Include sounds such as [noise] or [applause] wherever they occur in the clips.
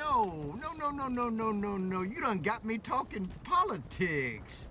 No, no, no, no, no, no, no, no. You done got me talking politics.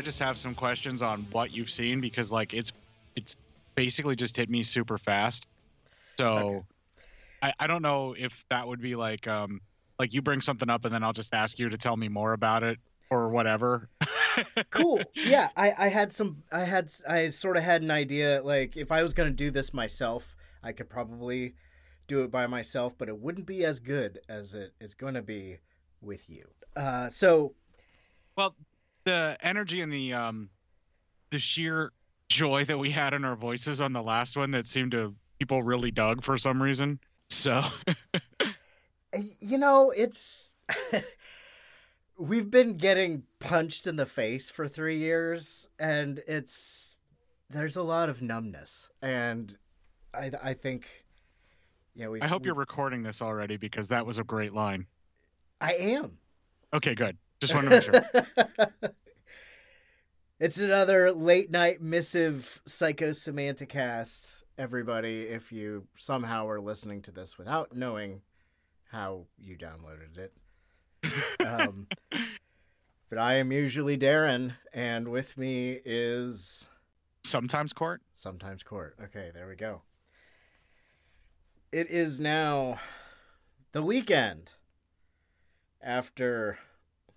I just have some questions on what you've seen because like it's it's basically just hit me super fast. So Okay. I, I don't know if that would be like um like you bring something up and then I'll just ask you to tell me more about it or whatever. [laughs] cool yeah I, I had some i had i sort of had an idea like if i was going to do this myself i could probably do it by myself but it wouldn't be as good as it is going to be with you uh, so Well, the energy and the um the sheer joy that we had in our voices on the last one that seemed to people really dug for some reason. So [laughs] you know it's [laughs] we've been getting punched in the face for three years and it's there's a lot of numbness and i i think know we I hope you're recording this already because that was a great line. i am Okay, good. Just wanted to make sure. [laughs] it's another late night missive psychosemanticast everybody if you somehow are listening to this without knowing how you downloaded it [laughs] um, but i am usually darren and with me is Sometimes Cort. sometimes Cort okay there we go it is now the weekend after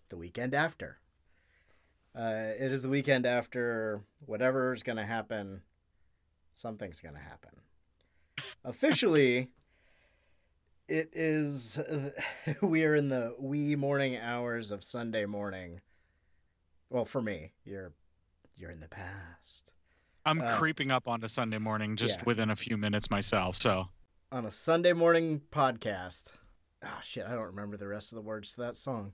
the weekend after uh, it is the weekend after whatever's going to happen something's going to happen officially it is [laughs] we are in the wee morning hours of sunday morning well for me you're you're in the past I'm Uh, creeping up onto Sunday morning just yeah. within a few minutes myself. So on a Sunday morning podcast. Oh shit, I don't remember the rest of the words to that song.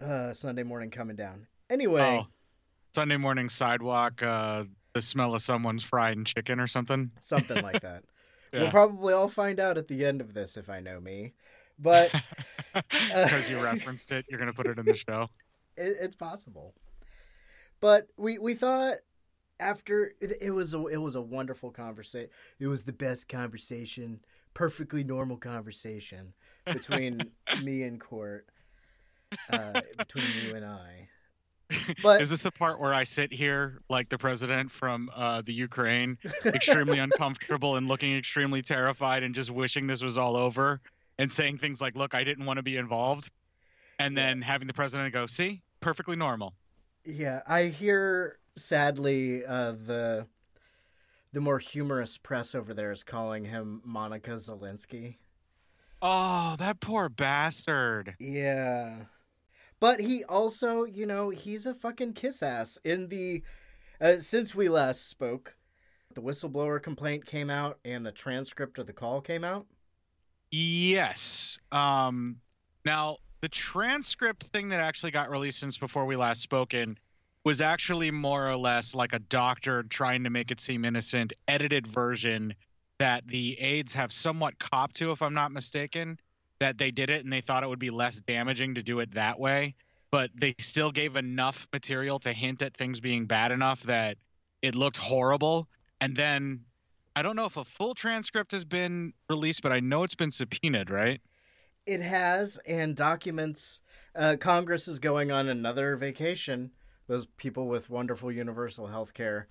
Uh Sunday morning coming down. Anyway, Oh. Sunday morning sidewalk, uh, the smell of someone's fried chicken or something. something like that. [laughs] We'll probably all find out at the end of this if I know me. But [laughs] Because you referenced it, you're gonna put it in the show. [laughs] it, it's possible. But we we thought after it, it was a, it was a wonderful conversation. It was the best conversation, perfectly normal conversation between me and Cort, uh, between you and I. [laughs] But Is this the part where I sit here like the president from uh, the Ukraine, extremely [laughs] uncomfortable and looking extremely terrified and just wishing this was all over and saying things like, "Look, I didn't want to be involved," and Yeah. then having the president go, "See, perfectly normal." Yeah, I hear sadly uh, the the more humorous press over there is calling him Monica Zelensky. Oh, that poor bastard. Yeah. But he also, you know, he's a fucking kiss ass. In the uh, since we last spoke, the whistleblower complaint came out and the transcript of the call came out. Yes. Um, now, the transcript thing that actually got released since before we last spoken was actually more or less like a doctor trying to make it seem innocent, edited version that the aides have somewhat copped to, if I'm not mistaken, that they did it and they thought it would be less damaging to do it that way. But they still gave enough material to hint at things being bad enough that it looked horrible. And then I don't know if a full transcript has been released, but I know it's been subpoenaed, right? It has, and documents. Uh, Congress is going on another vacation. Those people with wonderful universal health care.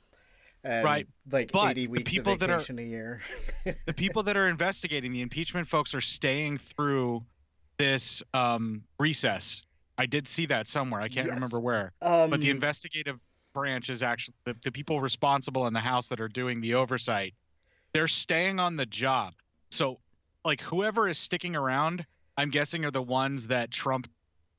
And Right, Like but 80 weeks people of that are- a year. [laughs] the people that are investigating the impeachment folks are staying through this um, recess. I did see that somewhere. I can't Yes. remember where. Um, But the investigative branch is actually the, the people responsible in the House that are doing the oversight. They're staying on the job. So, like, whoever is sticking around, I'm guessing are the ones that Trump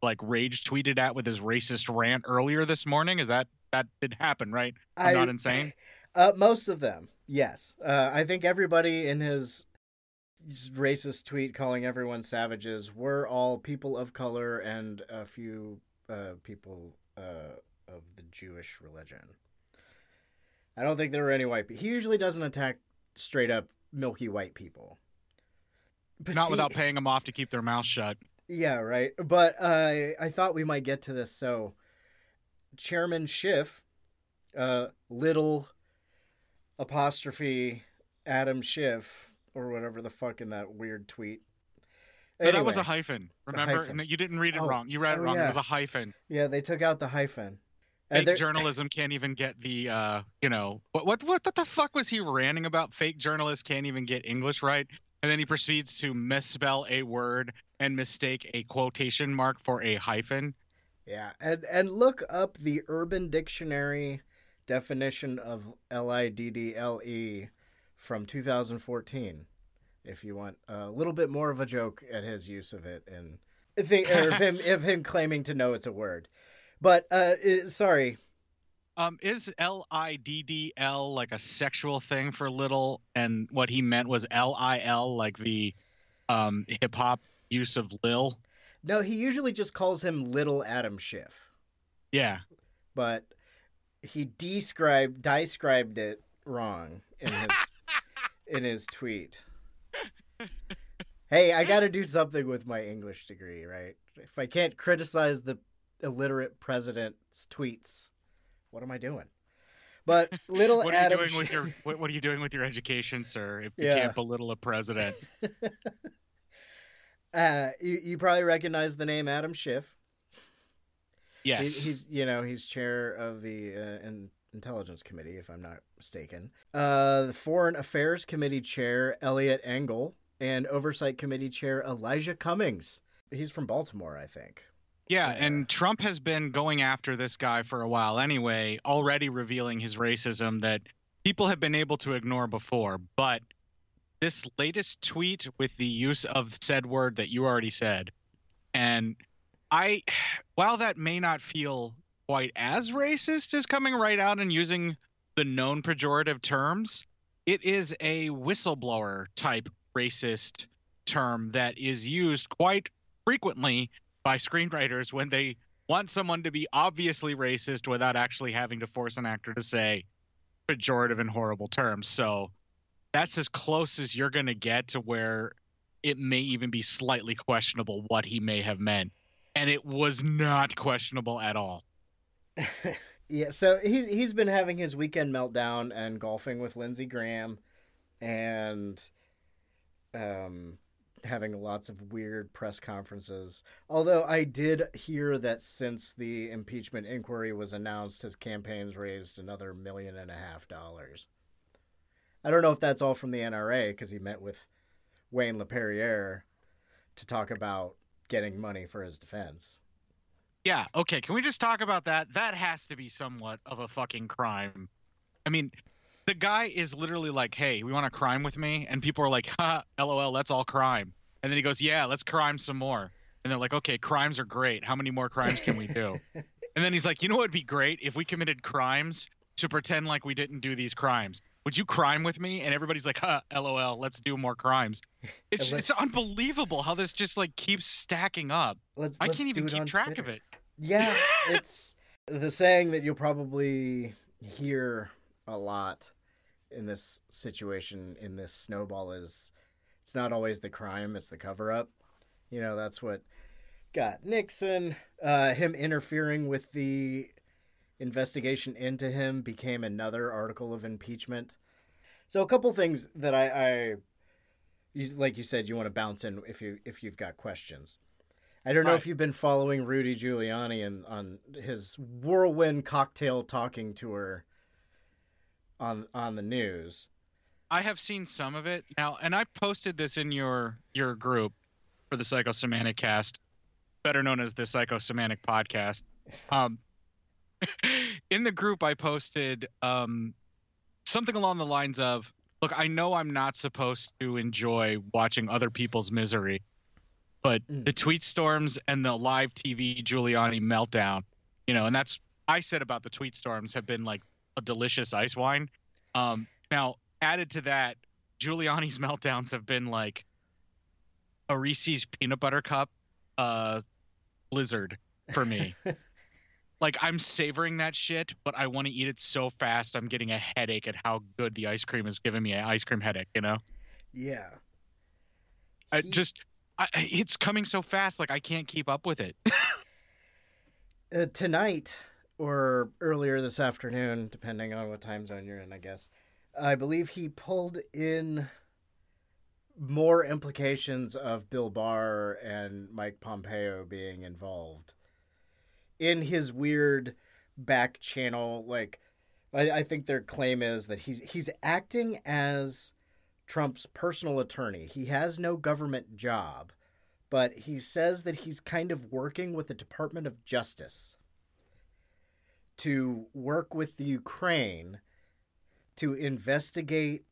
like rage tweeted at with his racist rant earlier this morning. Is that that did happen, right? I'm I- not insane. [laughs] Uh, most of them, yes. Uh, I think everybody in his racist tweet calling everyone savages were all people of color and a few uh, people uh, of the Jewish religion. I don't think there were any white people. He usually doesn't attack straight up milky white people. But Not see- without paying them off to keep their mouth shut. yeah, right. But uh, I thought we might get to this. So, Chairman Schiff, uh, little apostrophe Adam Schiff, or whatever the fuck in that weird tweet. No, that was a hyphen. Remember? hyphen. No, you didn't read it Oh, wrong. You read it oh, wong. It was a hyphen. yeah, they took out the hyphen. Fake journalism can't even get the uh, you know, what what what the fuck was he ranting about? Fake journalists can't even get English right. And then he proceeds to misspell a word and mistake a quotation mark for a hyphen. Yeah, and and look up the Urban Dictionary definition of L I D D L E from 2014 if you want a little bit more of a joke at his use of it and or of him of him claiming to know it's a word. But uh sorry, Um, is L I D D L like a sexual thing for little? And what he meant was L I L, like the um, hip hop use of Lil. No, he usually just calls him Little Adam Schiff, Yeah. but he described described it wrong in his [laughs] in his tweet. Hey, I got to do something with my English degree, right? If I can't criticize the illiterate president's tweets, what am I doing? But [laughs] little what are Adam you doing with Schiff- your what, what are you doing with your education, sir? If you Yeah. can't belittle a president. [laughs] uh, you, you probably recognize the name Adam Schiff. He- Yes. he's you know he's chair of the uh, in, intelligence committee, if I'm not mistaken. Uh, the foreign affairs committee chair Eliot Engel and oversight committee chair Elijah Cummings. He's from Baltimore, I think. Yeah. and Trump has been going after this guy for a while anyway, already revealing his racism that people have been able to ignore before. But this latest tweet with the use of said word that you already said, and I, [sighs] while that may not feel quite as racist as coming right out and using the known pejorative terms, it is a whistleblower type racist term that is used quite frequently by screenwriters when they want someone to be obviously racist without actually having to force an actor to say pejorative and horrible terms. So that's as close as you're going to get to where it may even be slightly questionable what he may have meant. And it was not questionable at all. [laughs] Yeah, so he's he's been having his weekend meltdown and golfing with Lindsey Graham, and um, having lots of weird press conferences. Although I did hear that since the impeachment inquiry was announced, his campaign's raised another million and a half dollars. I don't know if that's all from the NRA because he met with Wayne LaPierre to talk about getting money for his defense. Yeah, okay. Can we just talk about that? That has to be somewhat of a fucking crime. I mean, the guy is literally like, "Hey, we want to crime with me?" And people are like, "Ha, lol, that's all crime." And then he goes, "Yeah, let's crime some more." and they're like, okay, crimes are great. How many more crimes can we do? [laughs] and then he's like, you know what would be great if we committed crimes to pretend like we didn't do these crimes. Would you crime with me? And everybody's like, huh, lol, let's do more crimes. [laughs] It's it's unbelievable how this just like keeps stacking up. Let's, I can't even keep track Twitter. of it. Yeah, [laughs] it's the saying that you'll probably hear a lot in this situation in this snowball is it's not always the crime, it's the cover up. You know, that's what got Nixon uh him interfering with the investigation into him became another article of impeachment. So a couple things that I I you, like you said you want to bounce in if you if you've got questions. I don't know if you've been following Rudy Giuliani and on his whirlwind cocktail talking tour on on the news. I have seen some of it now, and I posted this in your your group for the Psychosemantic Cast, better known as the Psychosemantic Podcast. Um, [laughs] in the group, I posted um, something along the lines of, "Look, I know I'm not supposed to enjoy watching other people's misery, but Mm. the tweet storms and the live TV Giuliani meltdown, you know, and that's I said about the tweet storms have been like a delicious ice wine. Um, now, added to that, Giuliani's [laughs] meltdowns have been like a Reese's peanut butter cup uh, blizzard for me. [laughs] like I'm savoring that shit, but I want to eat it so fast I'm getting a headache at how good the ice cream is giving me an ice cream headache. You know, Yeah. I just I- it's coming so fast, like I can't keep up with it. [laughs] Uh, tonight or earlier this afternoon, depending on what time zone you're in, I guess. I believe he pulled in more implications of Bill Barr and Mike Pompeo being involved in his weird back channel. Like, I, I think their claim is that he's he's acting as Trump's personal attorney. He has no government job, but he says that he's kind of working with the Department of Justice to work with the Ukraine to investigate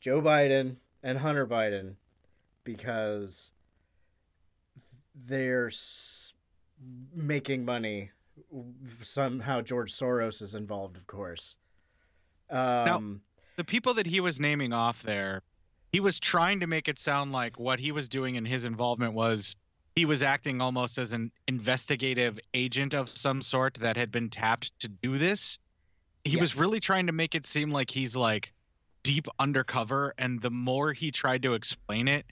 Joe Biden and Hunter Biden because they're making money. Somehow George Soros is involved, of course. Um, the people that he was naming off there, he was trying to make it sound like what he was doing in his involvement was he was acting almost as an investigative agent of some sort that had been tapped to do this. He Yeah. was really trying to make it seem like he's like deep undercover and the more he tried to explain it,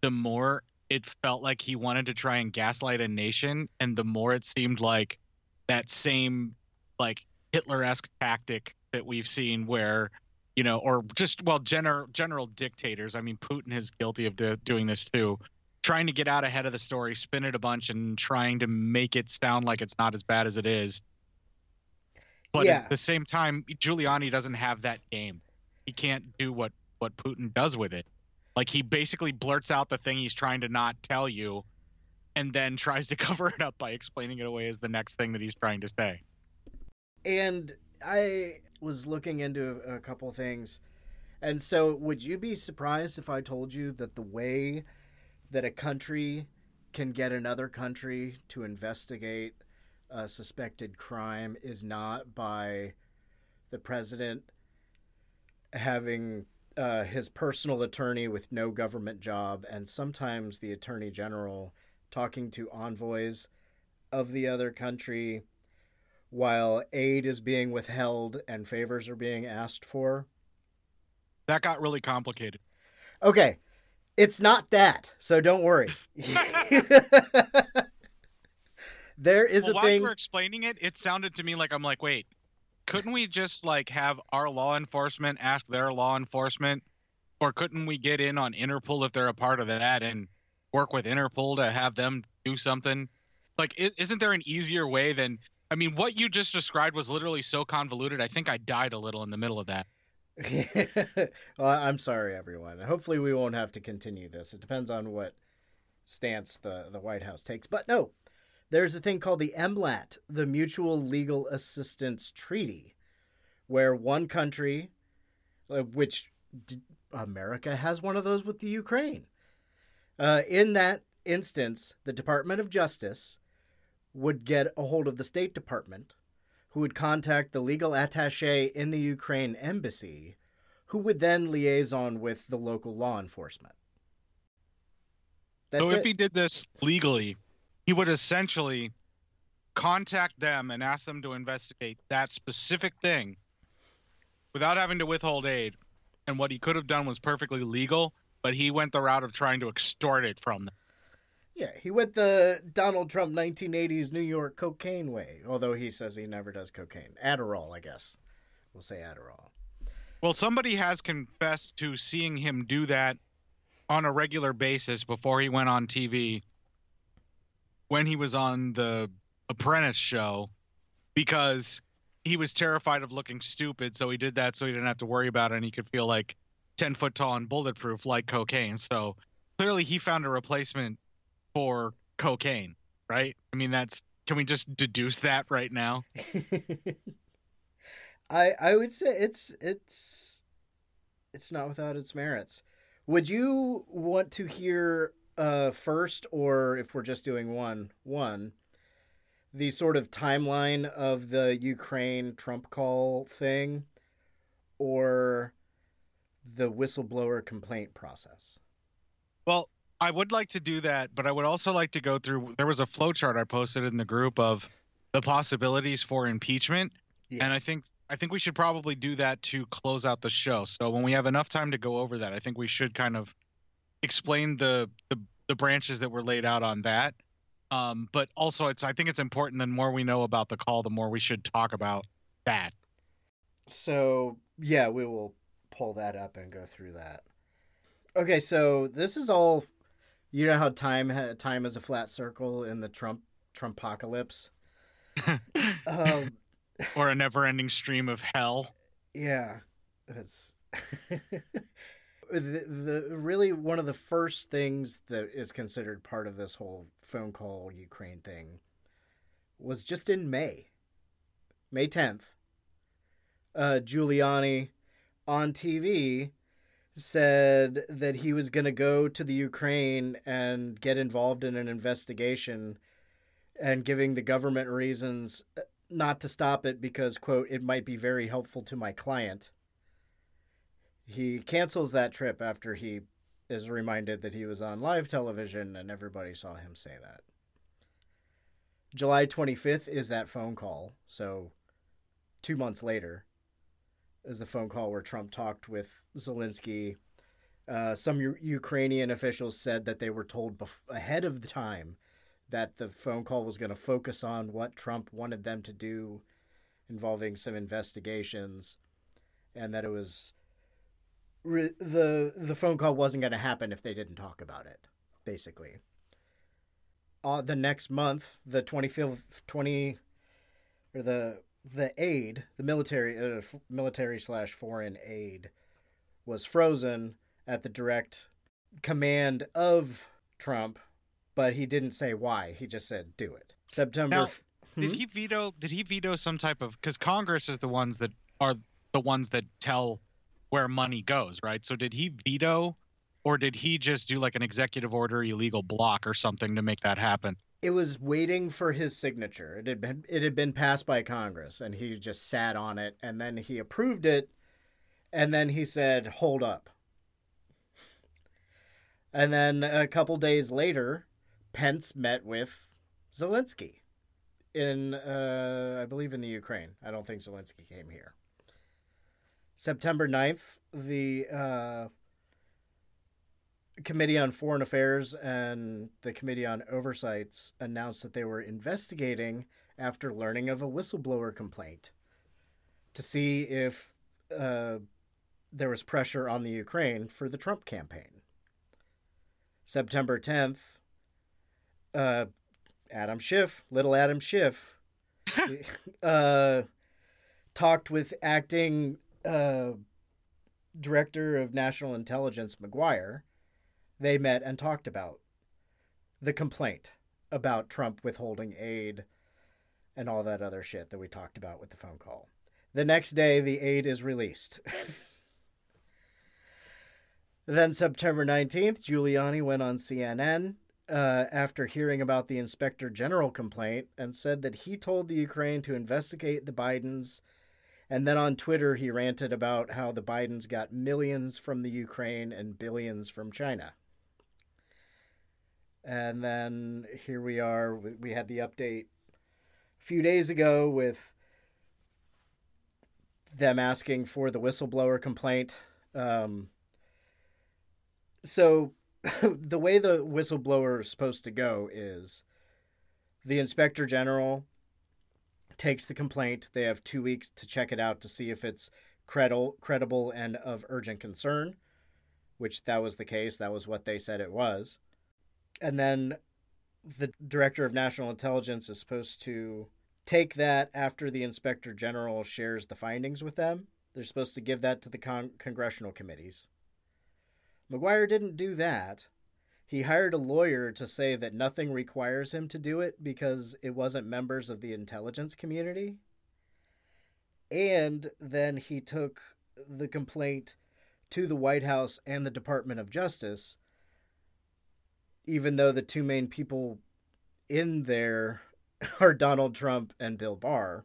the more it felt like he wanted to try and gaslight a nation and the more it seemed like that same like Hitler-esque tactic that we've seen where you know, or just well, general general dictators. I mean, Putin is guilty of doing this too, trying to get out ahead of the story, spin it a bunch, and trying to make it sound like it's not as bad as it is. But Yeah. at the same time, Giuliani doesn't have that game. He can't do what what Putin does with it. Like he basically blurts out the thing he's trying to not tell you, and then tries to [laughs] cover it up by explaining it away as the next thing that he's trying to say. and I was looking into a couple things. And so, would you be surprised if I told you that the way that a country can get another country to investigate a suspected crime is not by the president having uh, his personal attorney with no government job, and sometimes the attorney general talking to envoys of the other country while aid is being withheld and favors are being asked for. That got really complicated. Okay, it's not that, so don't worry. [laughs] [laughs] there is well, a while thing. you were explaining it, it sounded to me like I'm like, wait, couldn't we just like have our law enforcement ask their law enforcement, or couldn't we get in on Interpol if they're a part of that and work with Interpol to have them do something? Like, is isn't there an easier way than? I mean, what you just described was literally so convoluted. I think I died a little in the middle of that. [laughs] well, I'm sorry, everyone. Hopefully, we won't have to continue this. It depends on what stance the, the White House takes. But no, there's a thing called the MLAT, the Mutual Legal Assistance Treaty, where one country, uh, which America has one of those with the Ukraine, uh, in that instance, the Department of Justice would get a hold of the State Department, who would contact the legal attache in the Ukraine embassy, who would then liaison with the local law enforcement. That's so it. if he did this legally, he would essentially contact them and ask them to investigate that specific thing without having to withhold aid. And what he could have done was perfectly legal, but he went the route of trying to extort it from them. Yeah, he went the Donald Trump 1980s New York cocaine way, although he says he never does cocaine. Adderall, I guess. We'll say Adderall. Well, somebody has confessed to seeing him do that on a regular basis before he went on TV when he was on the Apprentice show because he was terrified of looking stupid. So he did that so he didn't have to worry about it and he could feel like 10 foot tall and bulletproof like cocaine. So clearly he found a replacement for cocaine, right? I mean, that's can we just deduce that right now? [laughs] I I would say it's it's it's not without its merits. Would you want to hear uh first or if we're just doing one one the sort of timeline of the Ukraine Trump call thing or the whistleblower complaint process? Well, I would like to do that, but I would also like to go through. There was a flowchart I posted in the group of the possibilities for impeachment, and I think I think we should probably do that to close out the show. So when we have enough time to go over that, I think we should kind of explain the the, the branches that were laid out on that. Um, but also, it's I think it's important. The more we know about the call, the more we should talk about that. So yeah, we will pull that up and go through that. Okay, so this is all. You know how time time is a flat circle in the Trump Trumpocalypse. [laughs] Um, or a never-ending stream of hell. [laughs] yeah, it's [laughs] the, the really one of the first things that is considered part of this whole phone call Ukraine thing was just in May, May tenth. Uh, Giuliani on TV said that he was going to go to the Ukraine and get involved in an investigation and giving the government reasons uh, not to stop it because quote it might be very helpful to my client. He cancels that trip after he is reminded that he was on live television and everybody saw him say that. July 25th is that phone call. So 2 months later is the phone call where Trump talked with Zelensky. Uh, some U- Ukrainian officials said that they were told bef- ahead of the time that the phone call was going to focus on what Trump wanted them to do involving some investigations and that it was re- the the phone call wasn't going to happen if they didn't talk about it basically uh, the next month the 25th 20 or the the aid the military uh, f- military slash foreign aid was frozen at the direct command of Trump but he didn't say why he just said do it September Now, f- Did Hmm? he veto? Did he veto some type of? Because Congress is the ones that are the ones that tell where money goes, right? So did he veto, or did he just do like an executive order illegal block or something to make that happen? it was waiting for his signature. It had been it had been passed by Congress, and he just sat on it, and then he approved it, and then he said, "Hold up." And then a couple days later, Pence met with Zelensky in, uh, I believe, in the Ukraine. I don't think Zelensky came here. September 9th, the uh, Committee on Foreign Affairs and the Committee on Oversights announced that they were investigating after learning of a whistleblower complaint to see if uh, there was pressure on the Ukraine for the Trump campaign. September 10th, uh, Adam Schiff, little Adam Schiff, [laughs] uh, talked with acting uh, director of national intelligence, Maguire they met and talked about the complaint about Trump withholding aid and all that other shit that we talked about with the phone call. The next day, the aid is released. [laughs] then, September 19th, Giuliani went on CNN uh, after hearing about the inspector general complaint and said that he told the Ukraine to investigate the Bidens. And then on Twitter, he ranted about how the Bidens got millions from the Ukraine and billions from China. And then here we are. We had the update a few days ago with them asking for the whistleblower complaint. Um, so [laughs] the way the whistleblower is supposed to go is the inspector general takes the complaint. They have two weeks to check it out to see if it's credible, credible and of urgent concern, which that was the case. That was what they said it was. And then the director of national intelligence is supposed to take that after the inspector general shares the findings with them. They're supposed to give that to the con- congressional committees. Maguire didn't do that. He hired a lawyer to say that nothing requires him to do it because it wasn't members of the intelligence community. And then he took the complaint to the White House and the Department of Justice, even though the two main people in there [laughs] are Donald Trump and Bill Barr.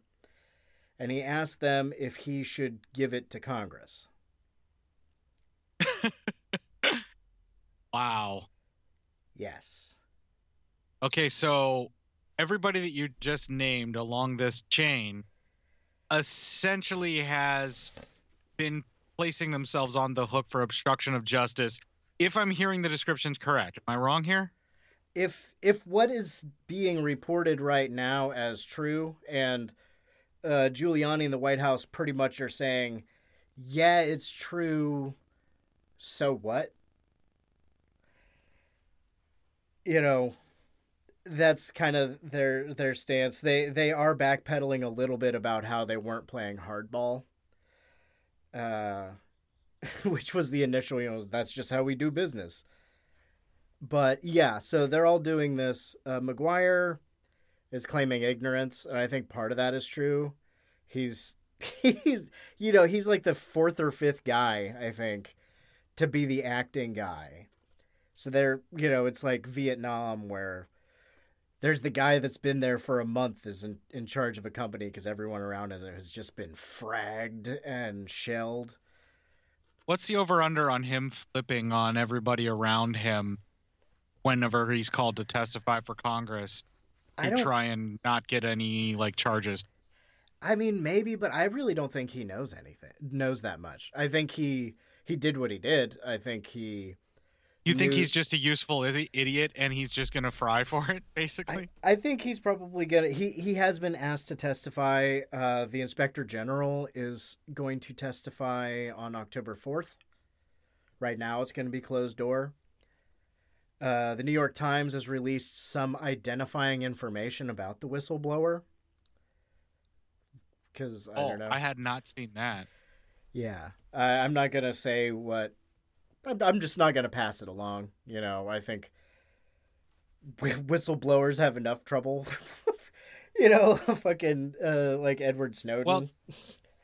And he asked them if he should give it to Congress. [laughs] Wow. Yes. Okay, so everybody that you just named along this chain essentially has been placing themselves on the hook for obstruction of justice. If I'm hearing the descriptions correct, am I wrong here? if if what is being reported right now as true and uh, Giuliani and the White House pretty much are saying, yeah, it's true. So what? You know, that's kind of their their stance. They they are backpedaling a little bit about how they weren't playing hardball. Uh, [laughs] which was the initial, you know, that's just how we do business but yeah, so they're all doing this. Uh, Maguire is claiming ignorance, and I think part of that is true. He's [laughs] he's you know he's like the fourth or fifth guy I think to be the acting guy. So they're you know it's like Vietnam where there's the guy that's been there for a month is in, in charge of a company because everyone around it has just been fragged and shelled. What's the over under on him flipping on everybody around him whenever he's called to testify for Congress to try and not get any like charges? I mean, maybe, but I really don't think he knows anything, knows that much. I think he he did what he did. I think he. You think he's just a useful i- idiot and he's just gonna fry for it, [laughs] basically? I think he's probably gonna. He he has been asked to testify. Uh, the inspector general is going to testify on October fourth. Right now, it's going to be closed door. Uh, the New York Times has released some identifying information about the whistleblower. Because I oh, don't know. I had not seen that. Yeah, I, I'm not gonna say what. I'm, I'm just not gonna pass it along. You know, I think whistleblowers have enough trouble. [laughs] you know, [laughs] fucking uh, like Edward Snowden. Well,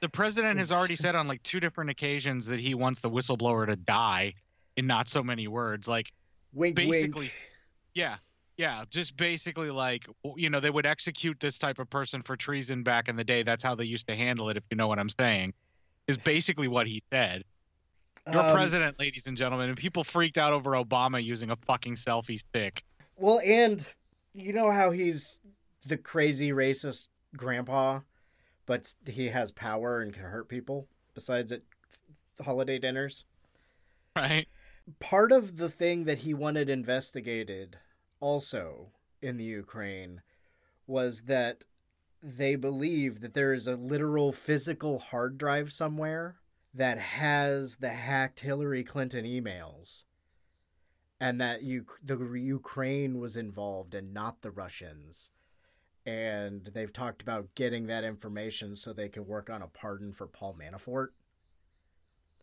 The president has already [laughs] said on like two different occasions that he wants the whistleblower to die in not so many words. Like, wink, basically- wink. yeah, yeah, just basically like, you know, they would execute this type of person for treason back in the day. That's how they used to handle it, if you know what I'm saying, is basically what he said. Your Um, president, ladies and gentlemen, and people freaked out over Obama using a fucking selfie stick. Well, and you know how he's the crazy racist grandpa, but he has power and can hurt people. Besides at holiday dinners. Right? part of the thing that he wanted investigated also in the Ukraine was that they believe that there is a literal physical hard drive somewhere that has the hacked Hillary Clinton emails and that you the Ukraine was involved and not the Russians and they've talked about getting that information so they can work on a pardon for Paul Manafort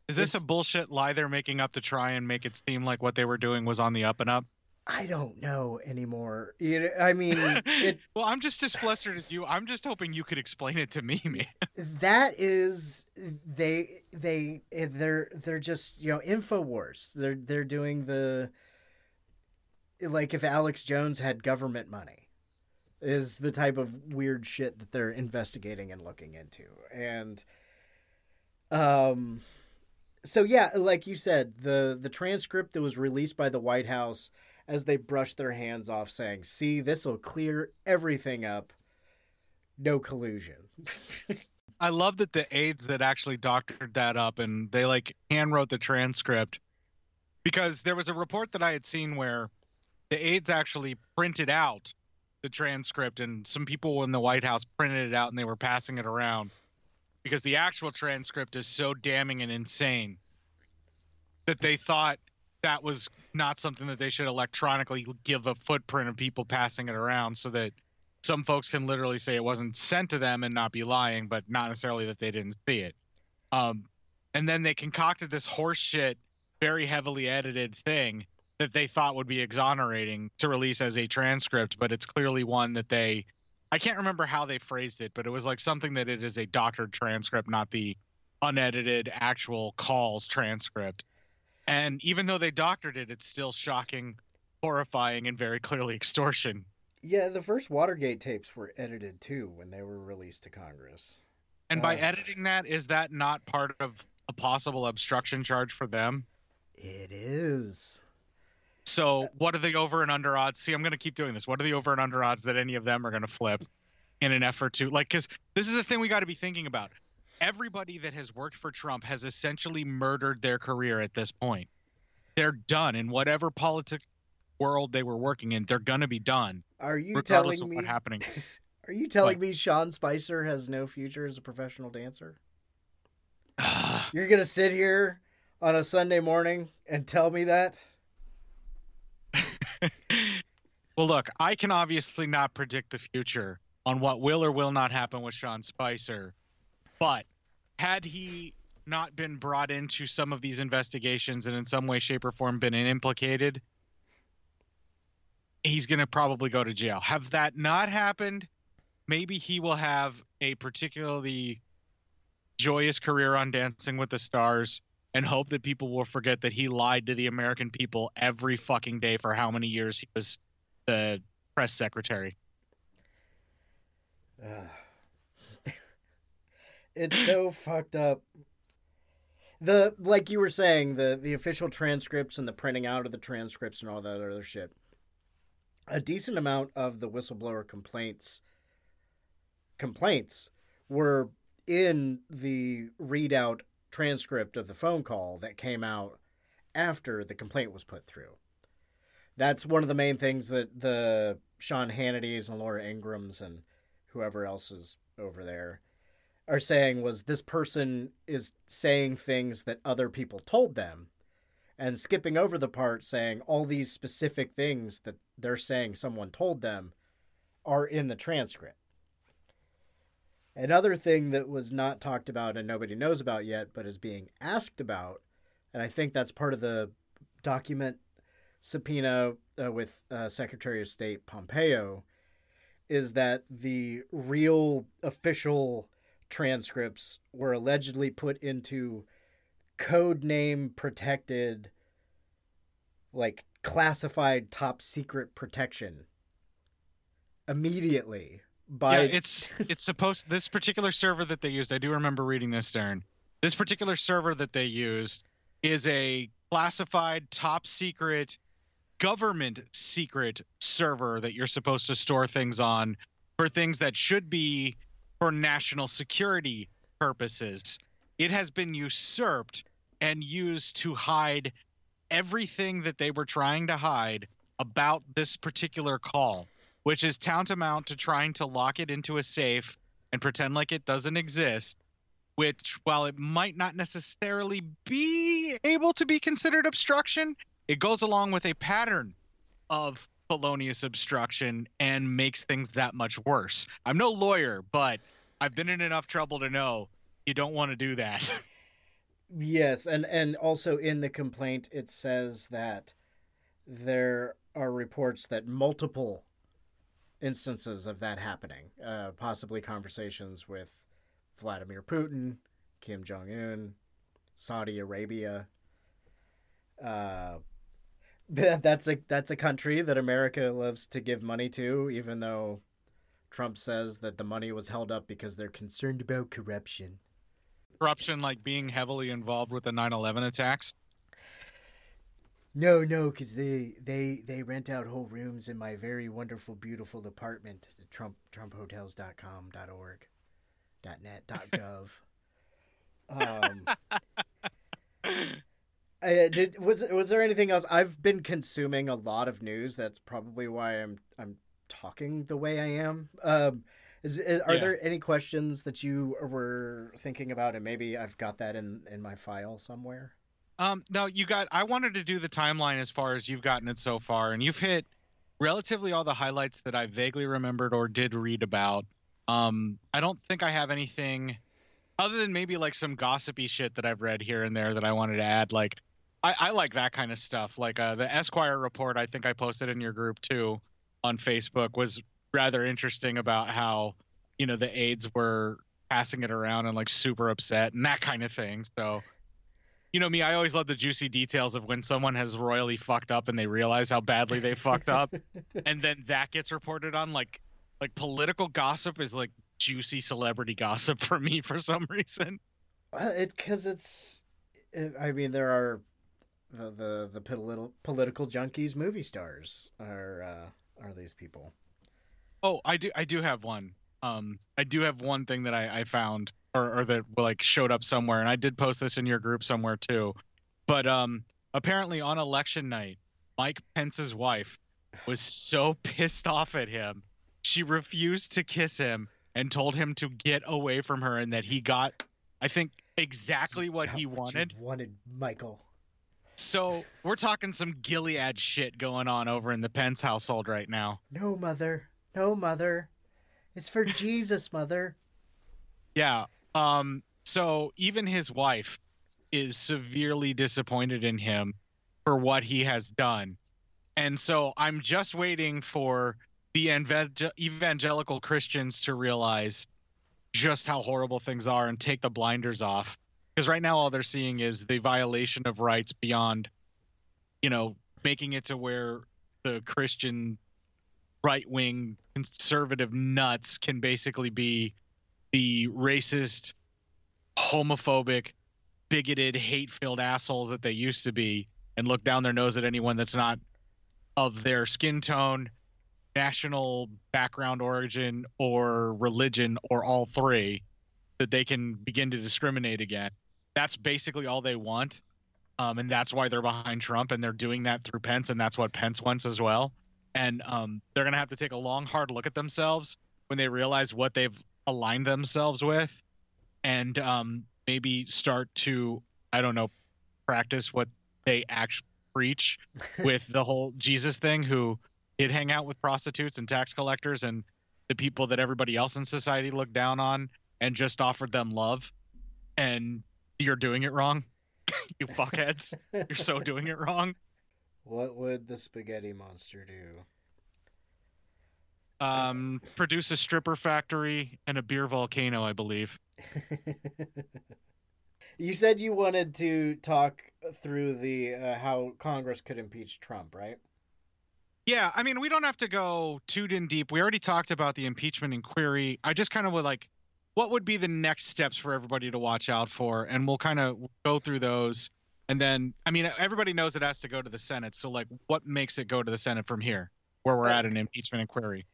Is this a bullshit lie they're making up to try and make it seem like what they were doing was on the up and up? I don't know anymore. You know, I mean, it [laughs] well, I'm just as flustered as you. I'm just hoping you could explain it to me, man. that is they they they're they're just you know infowars. They're they're doing the like if Alex Jones had government money is the type of weird shit that they're investigating and looking into. And um so yeah, like you said, the the transcript that was released by the White House as they brushed their hands off saying, "See, this will clear everything up. No collusion." I love that the aides that actually doctored that up and they like hand wrote the transcript because there was a report that I had seen where the aides actually printed out the transcript and some people in the White House printed it out and they were passing it around because the actual transcript is so damning and insane that they thought that was not something that they should electronically give a footprint of people passing it around so that some folks can literally say it wasn't sent to them and not be lying, but not necessarily that they didn't see it. Um, and then they concocted this horseshit, very heavily edited thing that they thought would be exonerating to release as a transcript, but it's clearly one that they I can't remember how they phrased it, but it was like something that it is a doctored transcript, not the unedited actual calls transcript. And even though they doctored it, it's still shocking, horrifying, and very clearly extortion. Yeah, the first Watergate tapes were edited too when they were released to Congress. And by Uh. editing that, is that not part of a possible obstruction charge for them? It is. So, what are the over and under odds? See, I'm going to keep doing this. What are the over and under odds that any of them are going to flip in an effort to, like, because this is the thing we got to be thinking about. Everybody that has worked for Trump has essentially murdered their career at this point. They're done in whatever politic world they were working in. They're going to be done, Are you telling me? what's happening. [laughs] Are you telling me Sean Spicer has no future as a professional dancer? [sighs] You're gonna sit here on a Sunday morning and tell me that? [laughs] well, look, I can obviously not predict the future on what will or will not happen with Sean Spicer, but had he not been brought into some of these investigations and in some way, shape, or form been implicated, he's going to probably go to jail. Have that not happened, maybe he will have a particularly joyous career on Dancing with the Stars and hope that people will forget that he lied to the American people every fucking day for how many years he was the press secretary. Ugh. It's so fucked up. The like you were saying, the the official transcripts and the printing out of the transcripts and all that other shit. A decent amount of the whistleblower complaints complaints were in the readout transcript of the phone call that came out after the complaint was put through. That's one of the main things that the Sean Hannity's and Laura Ingrahams and whoever else is over there are saying was this person is saying things that other people told them and skipping over the part saying all these specific things that they're saying someone told them are in the transcript. Another thing that was not talked about and nobody knows about yet, but is being asked about, and I think that's part of the document subpoena uh, with uh, Secretary of State Pompeo, is that the real official transcripts were allegedly put into code name protected, like classified top secret protection immediately by yeah, it's it's supposed this particular server that they used. I do remember reading this, Darren. This particular server that they used is a classified, top secret, government secret server that you're supposed to store things on for things that should be for national security purposes. It has been usurped and used to hide everything that they were trying to hide about this particular call which is tantamount to trying to lock it into a safe and pretend like it doesn't exist. Which, while it might not necessarily be able to be considered obstruction, it goes along with a pattern of felonious obstruction and makes things that much worse. I'm no lawyer, but I've been in enough trouble to know you don't want to do that. [laughs] Yes, and and also in the complaint it says that there are reports that multiple instances of that happening, uh, possibly conversations with Vladimir Putin, Kim Jong Un, Saudi Arabia. Uh, That's a that's a country that America loves to give money to, even though Trump says that the money was held up because they're concerned about corruption. Corruption, like being heavily involved with the 9/11 attacks. No, no, because they, they they rent out whole rooms in my very wonderful, beautiful apartment. Trump TrumpHotels.com dot org, dot net dot gov. [laughs] um, I, did was was there anything else? I've been consuming a lot of news. That's probably why I'm I'm talking the way I am. Um, is, is are Yeah. there any questions that you were thinking about, and maybe I've got that in in my file somewhere? Um, no, you got. I wanted to do the timeline as far as you've gotten it so far, and you've hit relatively all the highlights that I vaguely remembered or did read about. Um, I don't think I have anything other than maybe like some gossipy shit that I've read here and there that I wanted to add. Like, I, I like that kind of stuff. Like uh, the Esquire report, I think I posted in your group too on Facebook was rather interesting about how you know the aides were passing it around and like super upset and that kind of thing. So you know me, I always love the juicy details of when someone has royally fucked up and they realize how badly they fucked up, [laughs] and then that gets reported on. Like, like political gossip is like juicy celebrity gossip [laughs] for me for some reason. Well, it because it's. It, I mean, there are the the, the political political junkies, movie stars are uh, are these people. Oh, I do, I do have one. Um, I do have one thing that I, I found or, or that like showed up somewhere, and I did post this in your group somewhere too. But um, apparently on election night, Mike Pence's wife was so [laughs] pissed off at him, she refused to kiss him and told him to get away from her, and that he got, I think, exactly what he wanted. wanted Michael. So we're talking some Gilead shit going on over in the Pence household right now. No, mother. No, mother. It's for [laughs] Jesus, mother. Yeah. Um. So even his wife is severely disappointed in him for what he has done, and so I'm just waiting for the evangel- evangelical Christians to realize just how horrible things are and take the blinders off. Because right now all they're seeing is the violation of rights beyond, you know, making it to where the Christian right wing conservative nuts can basically be the racist, homophobic, bigoted, hate filled assholes that they used to be and look down their nose at anyone that's not of their skin tone, national background origin, or religion, or all three, that they can begin to discriminate again. That's basically all they want. Um, and that's why they're behind Trump, and they're doing that through Pence, and that's what Pence wants as well. And um, they're going to have to take a long, hard look at themselves when they realize what they've aligned themselves with and um, maybe start to i don't know practice what they actually preach [laughs] with the whole jesus thing who did hang out with prostitutes and tax collectors and the people that everybody else in society looked down on and just offered them love and you're doing it wrong [laughs] you fuckheads you're so [laughs] doing it wrong What would the spaghetti monster do? um, produce a stripper factory and a beer volcano i believe [laughs] you said you wanted to talk through the uh, how Congress could impeach Trump, right? Yeah, I mean, we don't have to go too in deep. We already talked about the impeachment inquiry. I just kind of would like, what would be the next steps for everybody to watch out for, and we'll kind of go through those. And then, I mean, everybody knows it has to go to the Senate. So, like, what makes it go to the Senate from here, where we're at an impeachment inquiry?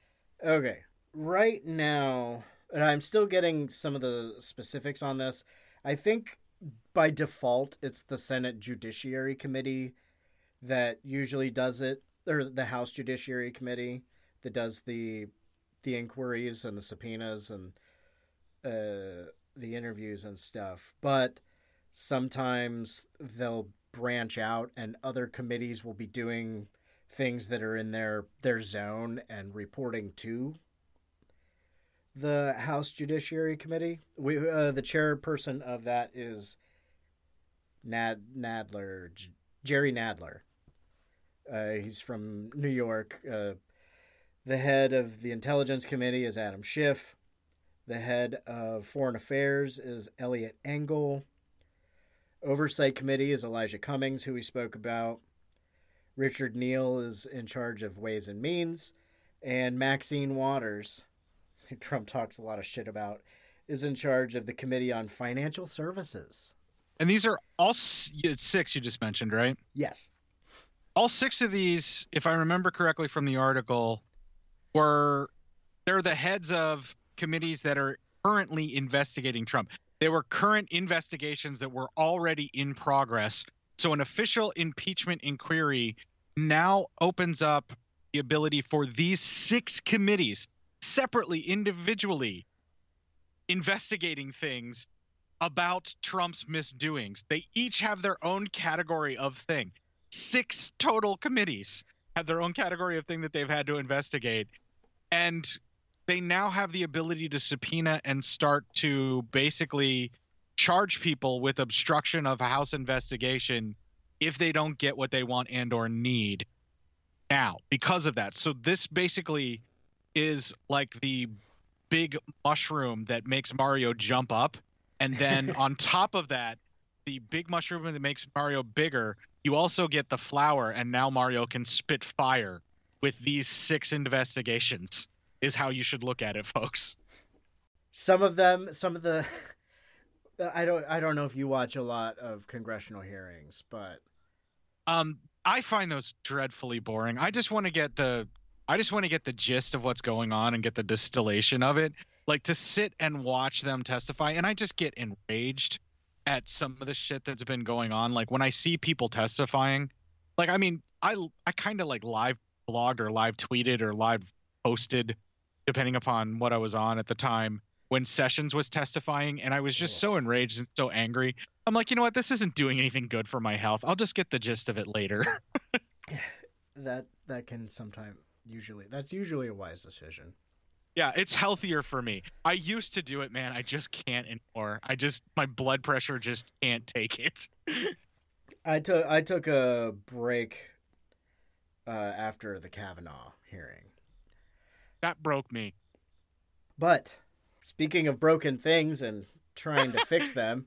Okay. Right now, and I'm still getting some of the specifics on this. I think by default, it's the Senate Judiciary Committee that usually does it, or the House Judiciary Committee that does the the inquiries and the subpoenas and uh, the interviews and stuff. But sometimes they'll branch out, and other committees will be doing things that are in their their zone and reporting to the House Judiciary Committee. We uh, the chairperson of that is Nad Nadler, J- Jerry Nadler. Uh, he's from New York. Uh, the head of the Intelligence Committee is Adam Schiff. The head of Foreign Affairs is Eliot Engel. Oversight Committee is Elijah Cummings, who we spoke about. Richard Neal is in charge of Ways and Means, and Maxine Waters, who [laughs] Trump talks a lot of shit about, is in charge of the Committee on Financial Services. And these are all six you just mentioned, right? Yes. all six of these, if I remember correctly from the article, were they're the heads of committees that are currently investigating Trump. There were current investigations that were already in progress. So an official impeachment inquiry now opens up the ability for these six committees separately, individually, investigating things about Trump's misdoings. They each have their own category of thing six total committees have their own category of thing that they've had to investigate and they now have the ability to subpoena and start to basically charge people with obstruction of a house investigation if they don't get what they want and or need now because of that. So this basically is like the big mushroom that makes mario jump up. And then [laughs] on top of that the big mushroom that makes mario bigger you also get the flower and now mario can spit fire with these six investigations is how you should look at it [laughs] folks. Some of them, some of the, I don't, I don't know if you watch a lot of congressional hearings, but um i find those dreadfully boring. I just want to get the i just want to get the gist of what's going on and get the distillation of it. Like to sit and watch them testify and i just get enraged at some of the shit that's been going on. Like when i see people testifying like i mean i i kind of like live blogged or live tweeted or live posted depending upon what i was on at the time when sessions was testifying and i was just so enraged and so angry i'm like you know what this isn't doing anything good for my health i'll just get the gist of it later [laughs] that that can sometimes usually that's usually a wise decision. Yeah, it's healthier for me. I used to do it, man. I just can't anymore. I just my blood pressure just can't take it. I took I took a break uh, after the Kavanaugh hearing. That broke me. But speaking of broken things and trying to fix [laughs] them,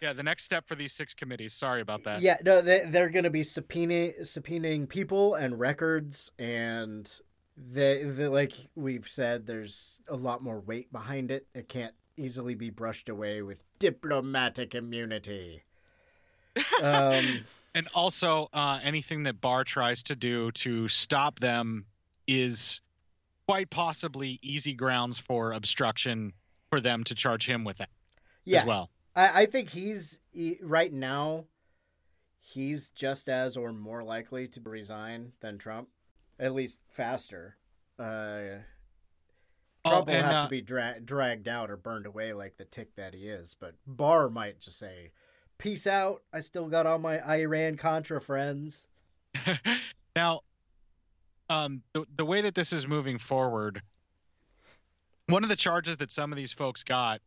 Yeah, the next step for these six committees. Sorry about that. yeah, no, they, they're going to be subpoena subpoenaing people and records, and they, they like we've said, there's a lot more weight behind it. It can't easily be brushed away with diplomatic immunity. [laughs] Um, And also, uh, anything that Barr tries to do to stop them is quite possibly easy grounds for obstruction for them to charge him with that yeah, as well. I, I think he's he, right now. He's just as or more likely to resign than Trump, at least faster. Uh, Trump will and, have uh, to be dra- dragged out or burned away like the tick that he is. But Barr might just say, "Peace out. I still got all my Iran Contra friends." [laughs] now, um, the, the way that this is moving forward, one of the charges that some of these folks got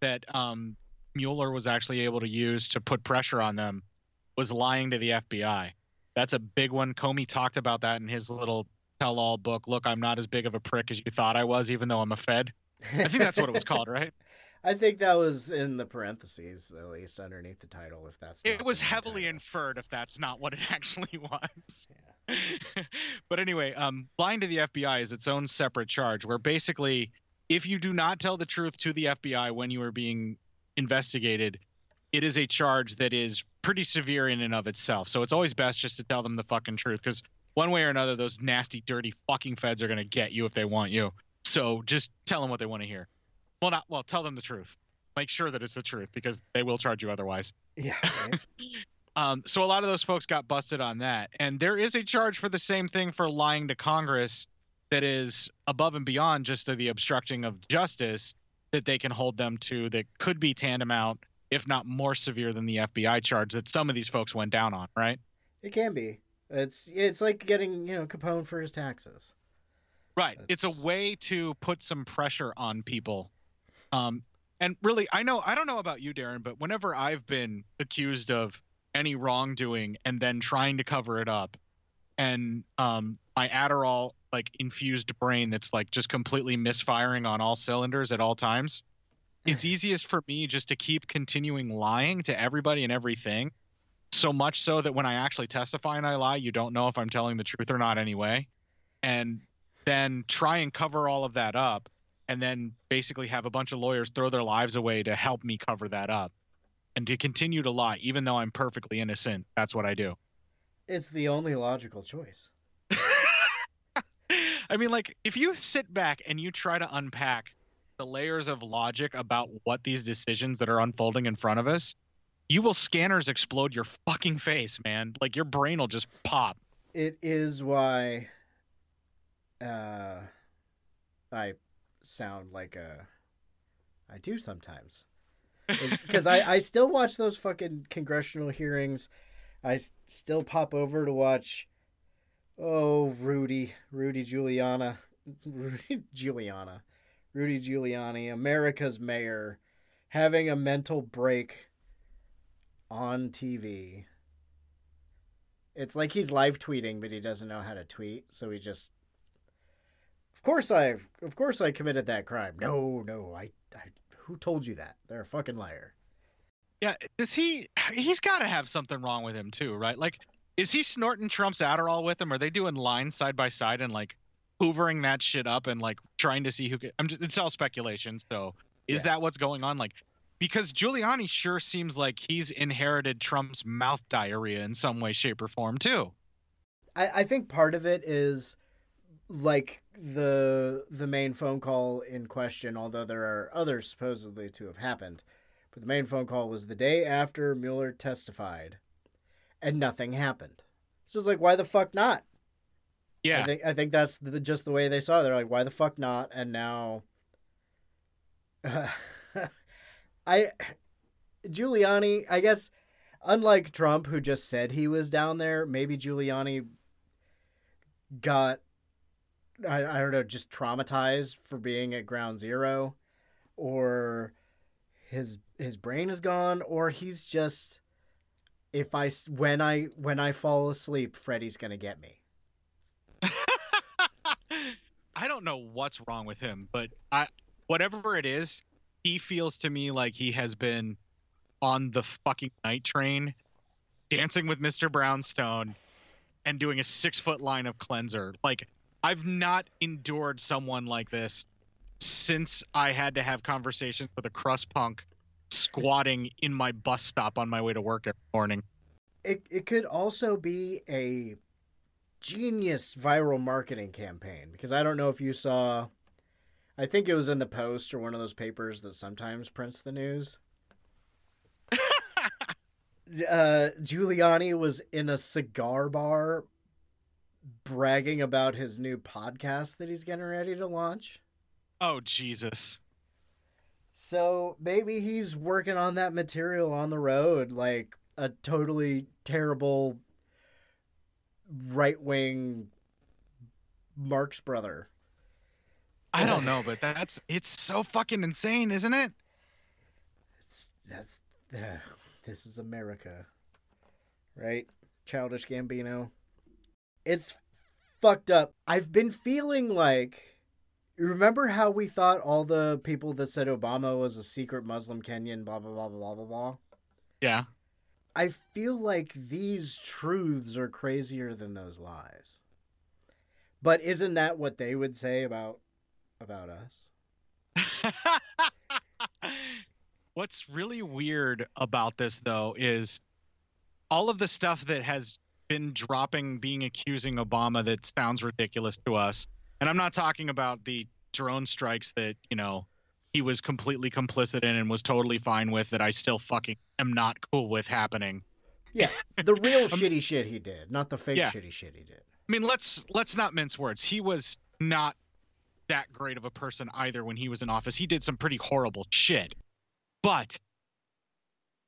that um, Mueller was actually able to use to put pressure on them was lying to the FBI. That's a big one. Comey talked about that in his little tell all book. Look, I'm not as big of a prick as you thought I was, even though I'm a Fed. I think that's what it was called, right? [laughs] I think that was in the parentheses, at least underneath the title. If that's It was heavily title. inferred if that's not what it [laughs] actually was. Yeah. [laughs] but anyway, um, lying to the FBI is its own separate charge where basically, if you do not tell the truth to the FBI when you are being investigated, it is a charge that is pretty severe in and of itself. So it's always best just to tell them the fucking truth because one way or another, those nasty, dirty fucking feds are going to get you if they want you. So just tell them what they want to hear. Well, not well. Tell them the truth. Make sure that it's the truth because they will charge you otherwise. Yeah. right? [laughs] Um, so a lot of those folks got busted on that, and there is a charge for the same thing for lying to Congress that is above and beyond just the obstructing of justice that they can hold them to that could be tantamount, if not more severe than the FBI charge that some of these folks went down on, right? It can be. It's it's like getting you know Capone for his taxes. Right. It's a way to put some pressure on people. Um, and really, I know I don't know about you, Darren, but whenever I've been accused of any wrongdoing and then trying to cover it up, and um, my Adderall like infused brain that's like just completely misfiring on all cylinders at all times, it's [laughs] easiest for me just to keep continuing lying to everybody and everything so much so that when I actually testify and I lie, you don't know if I'm telling the truth or not anyway. And then try and cover all of that up and then basically have a bunch of lawyers throw their lives away to help me cover that up and to continue to lie even though I'm perfectly innocent. That's what I do. It's the only logical choice. [laughs] I mean, like, if you sit back and you try to unpack the layers of logic about what these decisions that are unfolding in front of us, you will scanners explode your fucking face, man. Like, your brain will just pop. It is why uh, I sound like a. I do sometimes. [laughs] Because I, I still watch those fucking congressional hearings. I s- still pop over to watch. Oh, Rudy, Rudy Giuliana, [laughs] Rudy Giuliana, Rudy Giuliani, America's mayor, having a mental break on TV. It's like he's live tweeting, but he doesn't know how to tweet, so he just. Of course I, of course I committed that crime. No, no, I, I who told you that? They're a fucking liar. Yeah, does he? [sighs] He's got to have something wrong with him too, right? Like, is he snorting Trump's Adderall with him? Are they doing lines side by side and like hoovering that shit up and like trying to see who? Can, I'm just, it's all speculation. So, is Yeah. that what's going on? Like, because Giuliani sure seems like he's inherited Trump's mouth diarrhea in some way, shape, or form too. I, I think part of it is like the the main phone call in question, although there are others supposedly to have happened. But the main phone call was the day after Mueller testified, and nothing happened. So it's like, why the fuck not? Yeah, I think I think that's the, just the way they saw it. They're like, why the fuck not? And now, [laughs] I Giuliani, I guess, unlike Trump, who just said he was down there, maybe Giuliani got, I, I don't know, just traumatized for being at Ground Zero, or his his brain is gone, or he's just. If I when I when I fall asleep, Freddy's gonna get me. [laughs] I don't know what's wrong with him, but I whatever it is, he feels to me like he has been on the fucking night train, dancing with Mr. Brownstone, and doing a six foot line of cleanser. Like I've not endured someone like this since I had to have conversations with a crust punk squatting in my bus stop on my way to work every morning. It it could also be a genius viral marketing campaign because I don't know if you saw I think it was in the Post or one of those papers that sometimes prints the news. [laughs] uh Giuliani was in a cigar bar bragging about his new podcast that he's getting ready to launch. Oh Jesus. So maybe he's working on that material on the road, like a totally terrible right wing Marx brother. I don't know, but that's it's so fucking insane, isn't it? It's, that's uh, this is America, right? Childish Gambino. It's fucked up. I've been feeling like. Remember how we thought all the people that said Obama was a secret Muslim Kenyan, blah blah blah blah blah blah blah. Yeah. I feel like these truths are crazier than those lies. But isn't that what they would say about about us? [laughs] What's really weird about this, though, is all of the stuff that has been dropping, being accusing Obama that sounds ridiculous to us. And I'm not talking about the drone strikes that, you know, he was completely complicit in and was totally fine with that I still fucking am not cool with happening. Yeah, the [laughs] real shitty shit he did, not the fake Yeah. shitty shit he did. I mean, let's let's not mince words. He was not that great of a person either when he was in office. He did some pretty horrible shit. But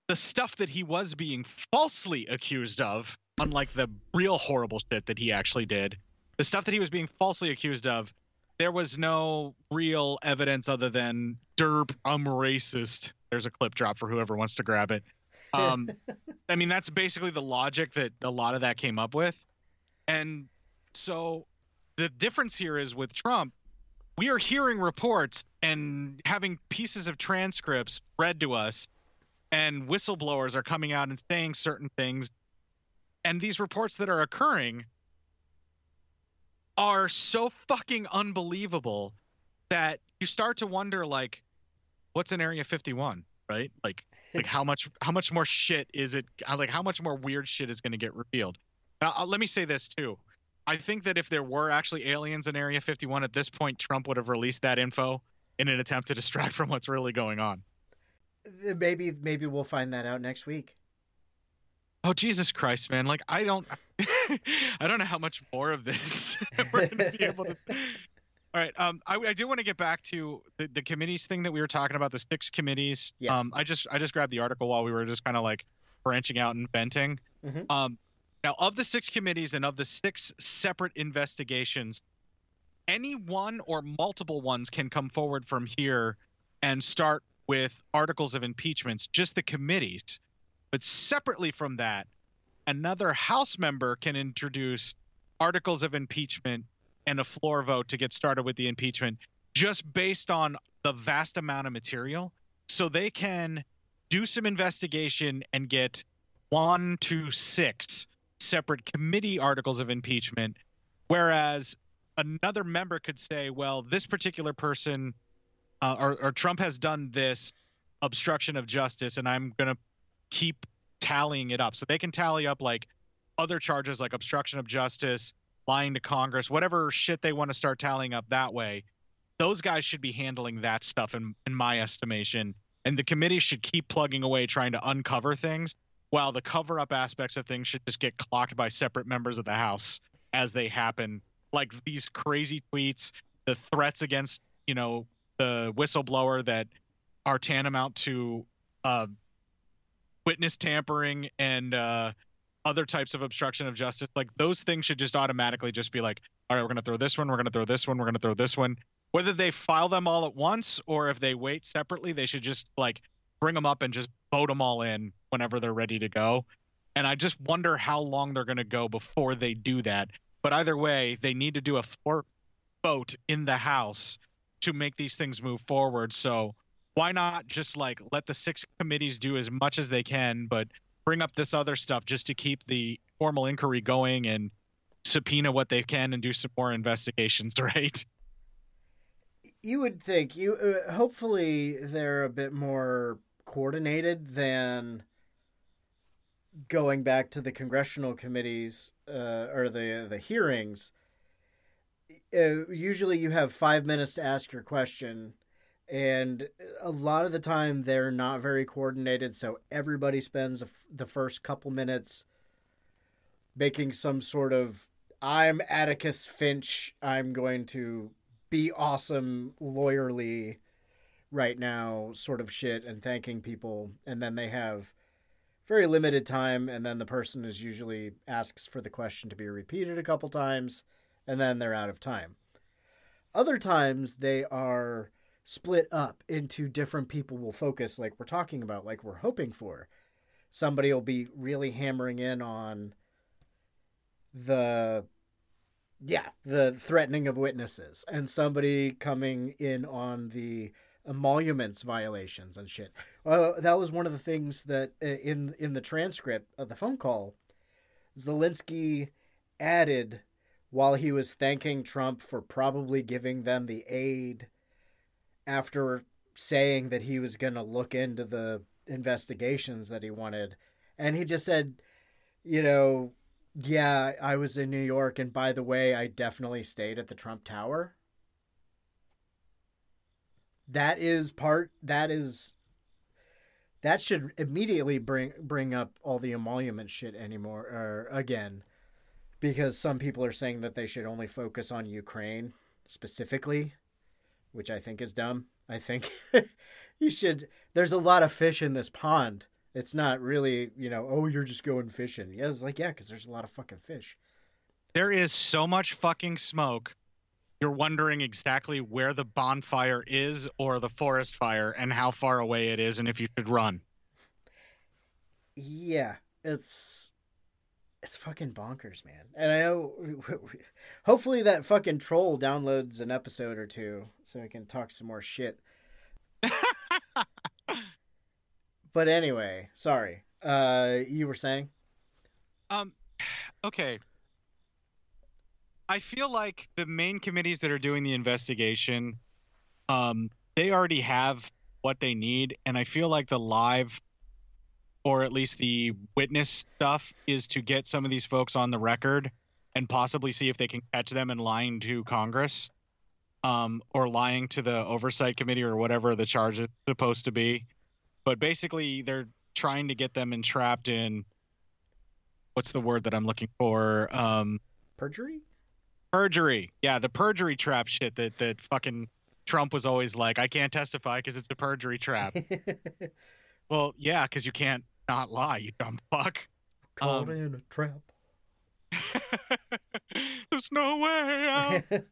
the stuff that he was being falsely accused of, unlike the real horrible shit that he actually did, the stuff that he was being falsely accused of, there was no real evidence other than derp, I'm racist. There's a clip drop for whoever wants to grab it. Um, [laughs] I mean, that's basically the logic that a lot of that came up with. And so the difference here is with Trump, we are hearing reports and having pieces of transcripts read to us and whistleblowers are coming out and saying certain things and these reports that are occurring are so fucking unbelievable that you start to wonder like what's in area 51 right? Like [laughs] like how much how much more shit is it like how much more weird shit is going to get revealed? Now, uh, let me say this too. I think that if there were actually aliens in area 51 at this point trump would have released that info in an attempt to distract [laughs] from what's really going on. Uh, Maybe maybe we'll find that out next week. Oh jesus christ man like i don't [laughs] i don't know how much more of this [laughs] we're to be able to [laughs] all right um i, I do want to get back to the, the committees thing that we were talking about the six committees Yes. um i just i just grabbed the article while we were just kind of like branching out and venting Mhm. um now of the six committees and of the six separate investigations any one or multiple ones can come forward from here and start with articles of impeachments just the committees but separately from that another house member can introduce articles of impeachment and a floor vote to get started with the impeachment just based on the vast amount of material. So they can do some investigation and get one to six separate committee articles of impeachment. Whereas another member could say well this particular person uh, or, or trump has done this obstruction of justice and i'm going to keep tallying it up. So they can tally up like other charges like obstruction of justice lying to congress whatever shit they want to start tallying up that way. Those guys should be handling that stuff in, in my estimation. And the committee should keep plugging away trying to uncover things while the cover up aspects of things should just get clocked by separate members of the house as they happen. Like these crazy tweets the threats against you know the whistleblower that are tantamount to uh, witness tampering and uh, other types of obstruction of justice like those things should just automatically just be like all right we're going to throw this one we're going to throw this one we're going to throw this one. Whether they file them all at once or if they wait separately they should just like bring them up and just vote them all in whenever they're ready to go. And i just wonder how long they're going to go before they do that. But either way they need to do a floor vote in the house to make these things move forward. So why not just like let the six committees do as much as they can but bring up this other stuff just to keep the formal inquiry going and subpoena what they can and do some more investigations [laughs] right You would think you uh, hopefully they're a bit more coordinated than going back to the congressional committees uh, or the the hearings. Uh, usually, you have five minutes to ask your question, and a lot of the time they're not very coordinated. So everybody spends the first couple minutes making some sort of "I'm Atticus Finch. I'm going to be awesome lawyerly right now sort of shit and thanking people and then they have very limited time and then the person is usually asks for the question to be repeated a couple times and then they're out of time other times they are split up into different people will focus like we're talking about like we're hoping for somebody will be really hammering in on the yeah, the threatening of witnesses and somebody coming in on the emoluments violations and shit. Uh, that was one of the things that uh, in in the transcript of the phone call, Zelensky added while he was thanking Trump for probably giving them the aid after saying that he was going to look into the investigations that he wanted. And he just said, you know, yeah, I was in New York, and by the way, I definitely stayed at the Trump Tower. That is part. That is. That should immediately bring bring up all the emolument shit anymore or again, because some people are saying that they should only focus on Ukraine specifically, which I think is dumb. I think [laughs] you should. There's a lot of fish in this pond. It's not really, you know, oh, you're just going fishing. Yeah, it's like, yeah, because there's a lot of fucking fish. there is so much fucking smoke you're wondering exactly where the bonfire is or the forest fire and how far away it is and if you should run Yeah, it's it's fucking bonkers, man. And I know, hopefully that fucking troll downloads an episode or two so I can talk some more shit. [laughs] But anyway, sorry. Uh, you were saying? Um, okay. I feel like the main committees that are doing the investigation, um, they already have what they need, and I feel like the live, or at least the witness stuff, is to get some of these folks on the record and possibly see if they can catch them in lying to Congress, um, or lying to the oversight committee or whatever the charge is supposed to be. But basically, they're trying to get them entrapped in what's the word that I'm looking for? Um, Perjury? perjury. Yeah, the perjury trap shit that that fucking Trump was always like, I can't testify because it's a perjury trap. [laughs] well, yeah, because you can't not lie, you dumb fuck. Caught Um, in a trap. [laughs] There's no way out [laughs]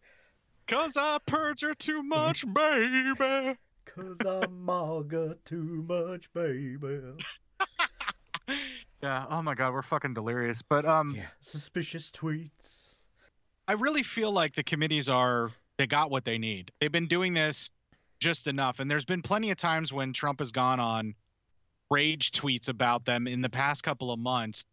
because I perjure too much, baby. [laughs] Cause I'm MAGA too much, baby. Yeah. Oh my god, we're fucking delirious. But um, yeah, suspicious tweets. I really feel like the committees are they got what they need. They've been doing this just enough, and there's been plenty of times when Trump has gone on rage tweets about them in the past couple of months.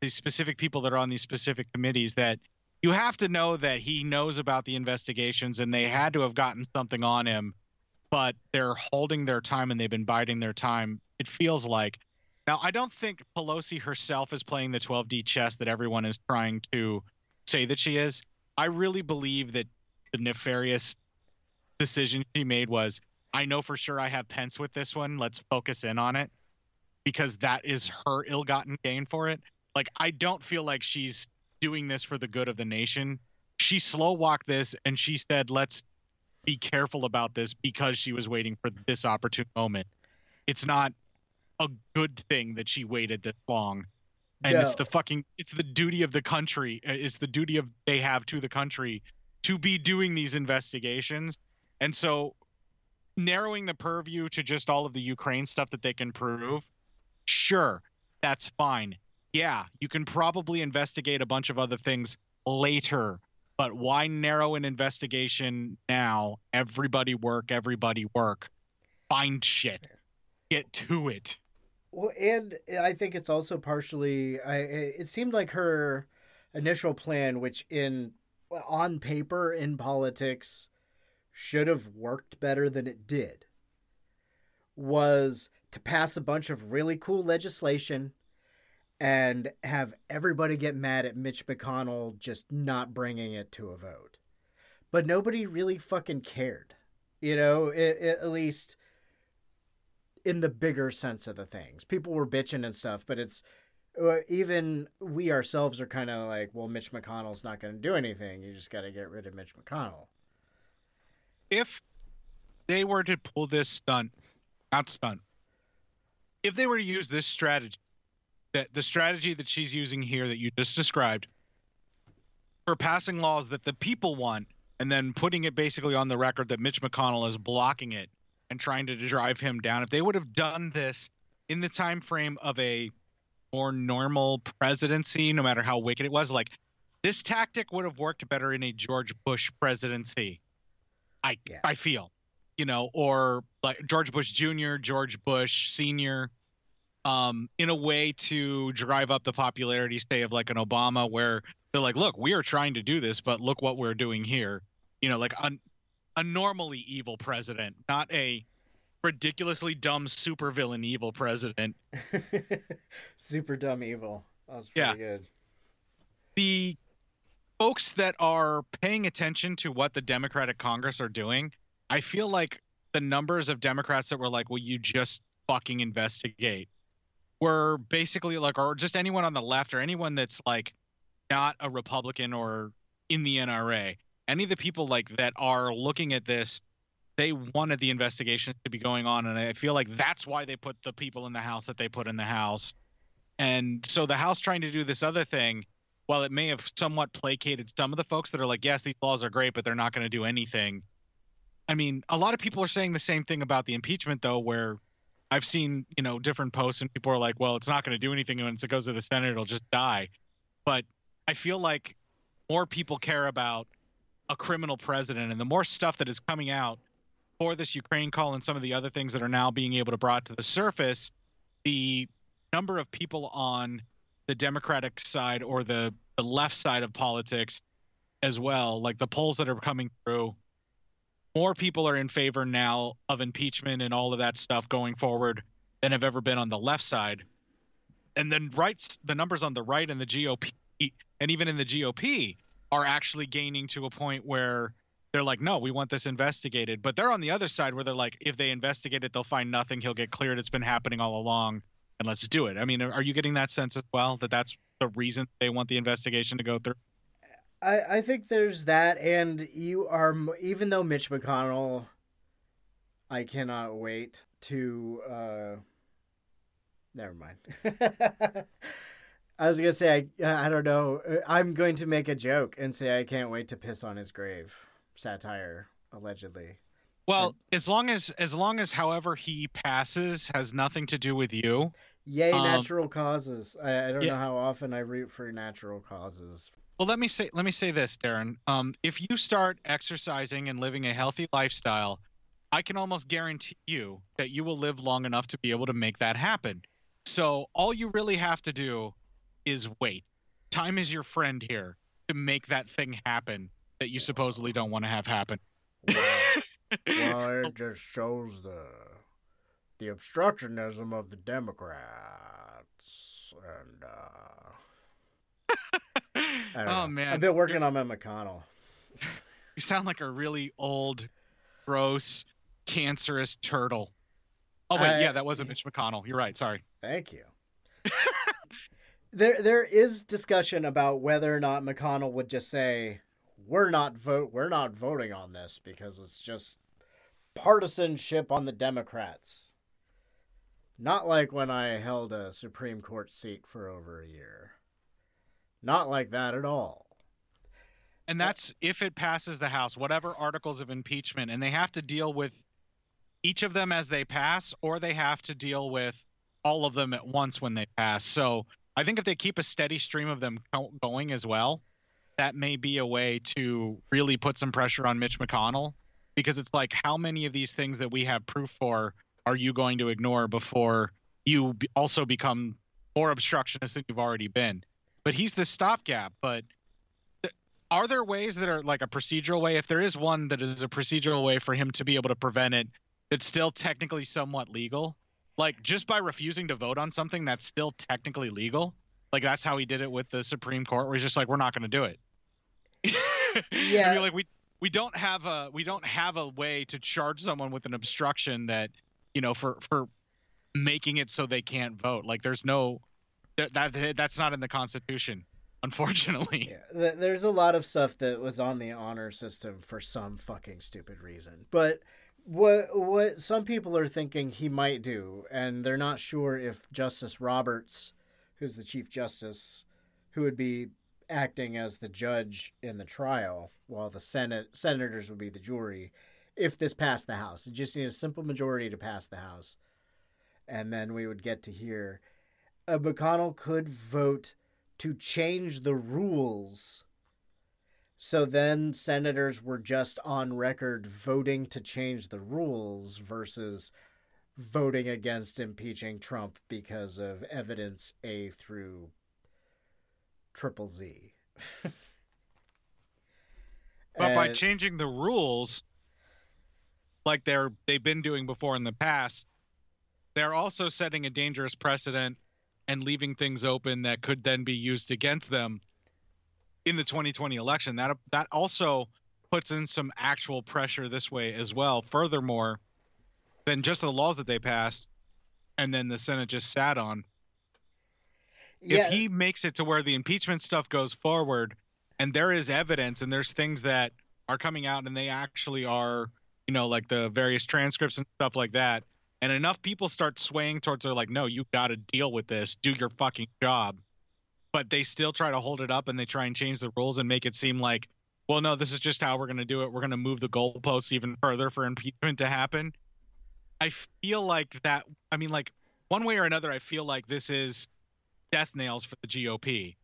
These specific people that are on these specific committees that you have to know that he knows about the investigations and they had to have gotten something on him, but they're holding their time and they've been biding their time. It feels like. Now, I don't think Pelosi herself is playing the 12D chess that everyone is trying to say that she is. I really believe that the nefarious decision she made was I know for sure I have Pence with this one. Let's focus in on it because that is her ill gotten gain for it. Like, I don't feel like she's doing this for the good of the nation. She slow walked this and she said, let's be careful about this because she was waiting for this opportune moment. It's not a good thing that she waited this long and it's the fucking it's the duty of the country uh, it's the duty of they have to the country to be doing these investigations and so narrowing the purview to just all of the ukraine stuff that they can prove sure that's fine. Yeah you can probably investigate a bunch of other things later but why narrow an investigation now? Everybody work everybody work. Find shit. Get to it. Well, and I think it's also partially. I it seemed like her initial plan, which in on paper in politics should have worked better than it did, was to pass a bunch of really cool legislation and have everybody get mad at Mitch McConnell just not bringing it to a vote. But nobody really fucking cared. You know, it, it, at least in the bigger sense of the things. People were bitching and stuff, but it's uh, even we ourselves are kind of like, well, Mitch McConnell's not going to do anything. You just got to get rid of Mitch McConnell. if they were to pull this stunt, not stunt, if they were to use this strategy, that the strategy that she's using here that you just described, for passing laws that the people want, and then putting it basically on the record that Mitch McConnell is blocking it and trying to drive him down, if they would have done this in the time frame of a more normal presidency, no matter how wicked it was, like this tactic would have worked better in a George Bush presidency. I Yeah. I feel, you know, or like George Bush Jr., George Bush Sr. Um, in a way to drive up the popularity, say, of like an Obama, where they're like, "Look, we are trying to do this, but look what we're doing here." You know, like a a normally evil president, not a ridiculously dumb supervillain evil president. [laughs] Super dumb evil. That was Yeah. pretty good. the folks that are paying attention to what the Democratic Congress are doing, I feel like the numbers of Democrats that were like, "Will you just fucking investigate?" were basically like, or just anyone on the left or anyone that's like not a Republican or in the NRA. Any of the people like that are looking at this, they wanted the investigations to be going on, and I feel like that's why they put the people in the House that they put in the House. And so the House trying to do this other thing while it may have somewhat placated some of the folks that are like, yes, these laws are great, but they're not going to do anything. I mean, a lot of people are saying the same thing about the impeachment, though, where I've seen, you know, different posts and people are like, well, it's not going to do anything. And once it goes to the Senate, it'll just die. But I feel like more people care about a criminal president and the more stuff that is coming out for this Ukraine call and some of the other things that are now being able to brought to the surface, the number of people on the Democratic side or the, the left side of politics as well, like the polls that are coming through, more people are in favor now of impeachment and all of that stuff going forward than have ever been on the left side. And then rights, the numbers on the right and the GOP, and even in the GOP, are actually gaining to a point where they're like, no, we want this investigated. But they're on the other side where they're like, if they investigate it, they'll find nothing. He'll get cleared. It's been happening all along, and let's do it. I mean, are you getting that sense as well that that's the reason they want the investigation to go through? I, I think there's that, and you are even though Mitch McConnell, I cannot wait to. uh Never mind. [laughs] I was gonna say I I don't know. I'm going to make a joke and say I can't wait to piss on his grave. Satire, allegedly. Well, as long as as long as however he passes has nothing to do with you. Yay, Um, natural causes. I, I don't yeah. know how often I root for natural causes. Well, let me say let me say this, Darren. Um, if you start exercising and living a healthy lifestyle, I can almost guarantee you that you will live long enough to be able to make that happen. So all you really have to do is wait. Time is your friend here to make that thing happen that you supposedly don't want to have happen. well, [laughs] it just shows the the obstructionism of the Democrats, and uh, [laughs] oh know. man, I've been working on my McConnell. [laughs] you sound like a really old, gross, cancerous turtle. Oh wait, I- yeah, that wasn't Mitch McConnell. You're right. Sorry. Thank you. [laughs] there, there is discussion about whether or not McConnell would just say, "We're not vote, we're not voting on this because it's just partisanship on the Democrats." Not like when I held a Supreme Court seat for over a year. Not like that at all. And that's if it passes the House, whatever articles of impeachment, and they have to deal with each of them as they pass, or they have to deal with all of them at once when they pass. So I think if they keep a steady stream of them going as well, that may be a way to really put some pressure on Mitch McConnell because it's like, how many of these things that we have proof for are you going to ignore before you also become more obstructionist than you've already been? But he's the stopgap. But are there ways that are like a procedural way if there is one that is a procedural way for him to be able to prevent it that's still technically somewhat legal like just by refusing to vote on something that's still technically legal like that's how he did it with the supreme court where he's just like we're not going to do it [laughs] Yeah. like we we don't have a we don't have a way to charge someone with an obstruction that you know for for making it so they can't vote like there's no that, that that's not in the constitution unfortunately Yeah, there's a lot of stuff that was on the honor system for some fucking stupid reason. But what what some people are thinking he might do, and they're not sure if Justice Roberts, who's the Chief Justice, who would be acting as the judge in the trial, while the Senate senators would be the jury, if this passed the House. It just needs a simple majority to pass the House, and then we would get to hear. Uh, McConnell could vote to change the rules. So then senators were just on record voting to change the rules versus voting against impeaching Trump because of evidence A through triple Z. [laughs] But by changing the rules, like they're they've been doing before in the past, they're also setting a dangerous precedent and leaving things open that could then be used against them in the 2020 election. That that also puts in some actual pressure this way as well. Furthermore, than just the laws that they passed and then the Senate just sat on yeah, if he makes it to where the impeachment stuff goes forward and there is evidence and there's things that are coming out and they actually are you know like the various transcripts and stuff like that and enough people start swaying towards they're like no you got to deal with this do your fucking job but they still try to hold it up and they try and change the rules and make it seem like well no this is just how we're going to do it we're going to move the goalposts even further for impeachment to happen i feel like that i mean like one way or another i feel like this is death nails for the GOP.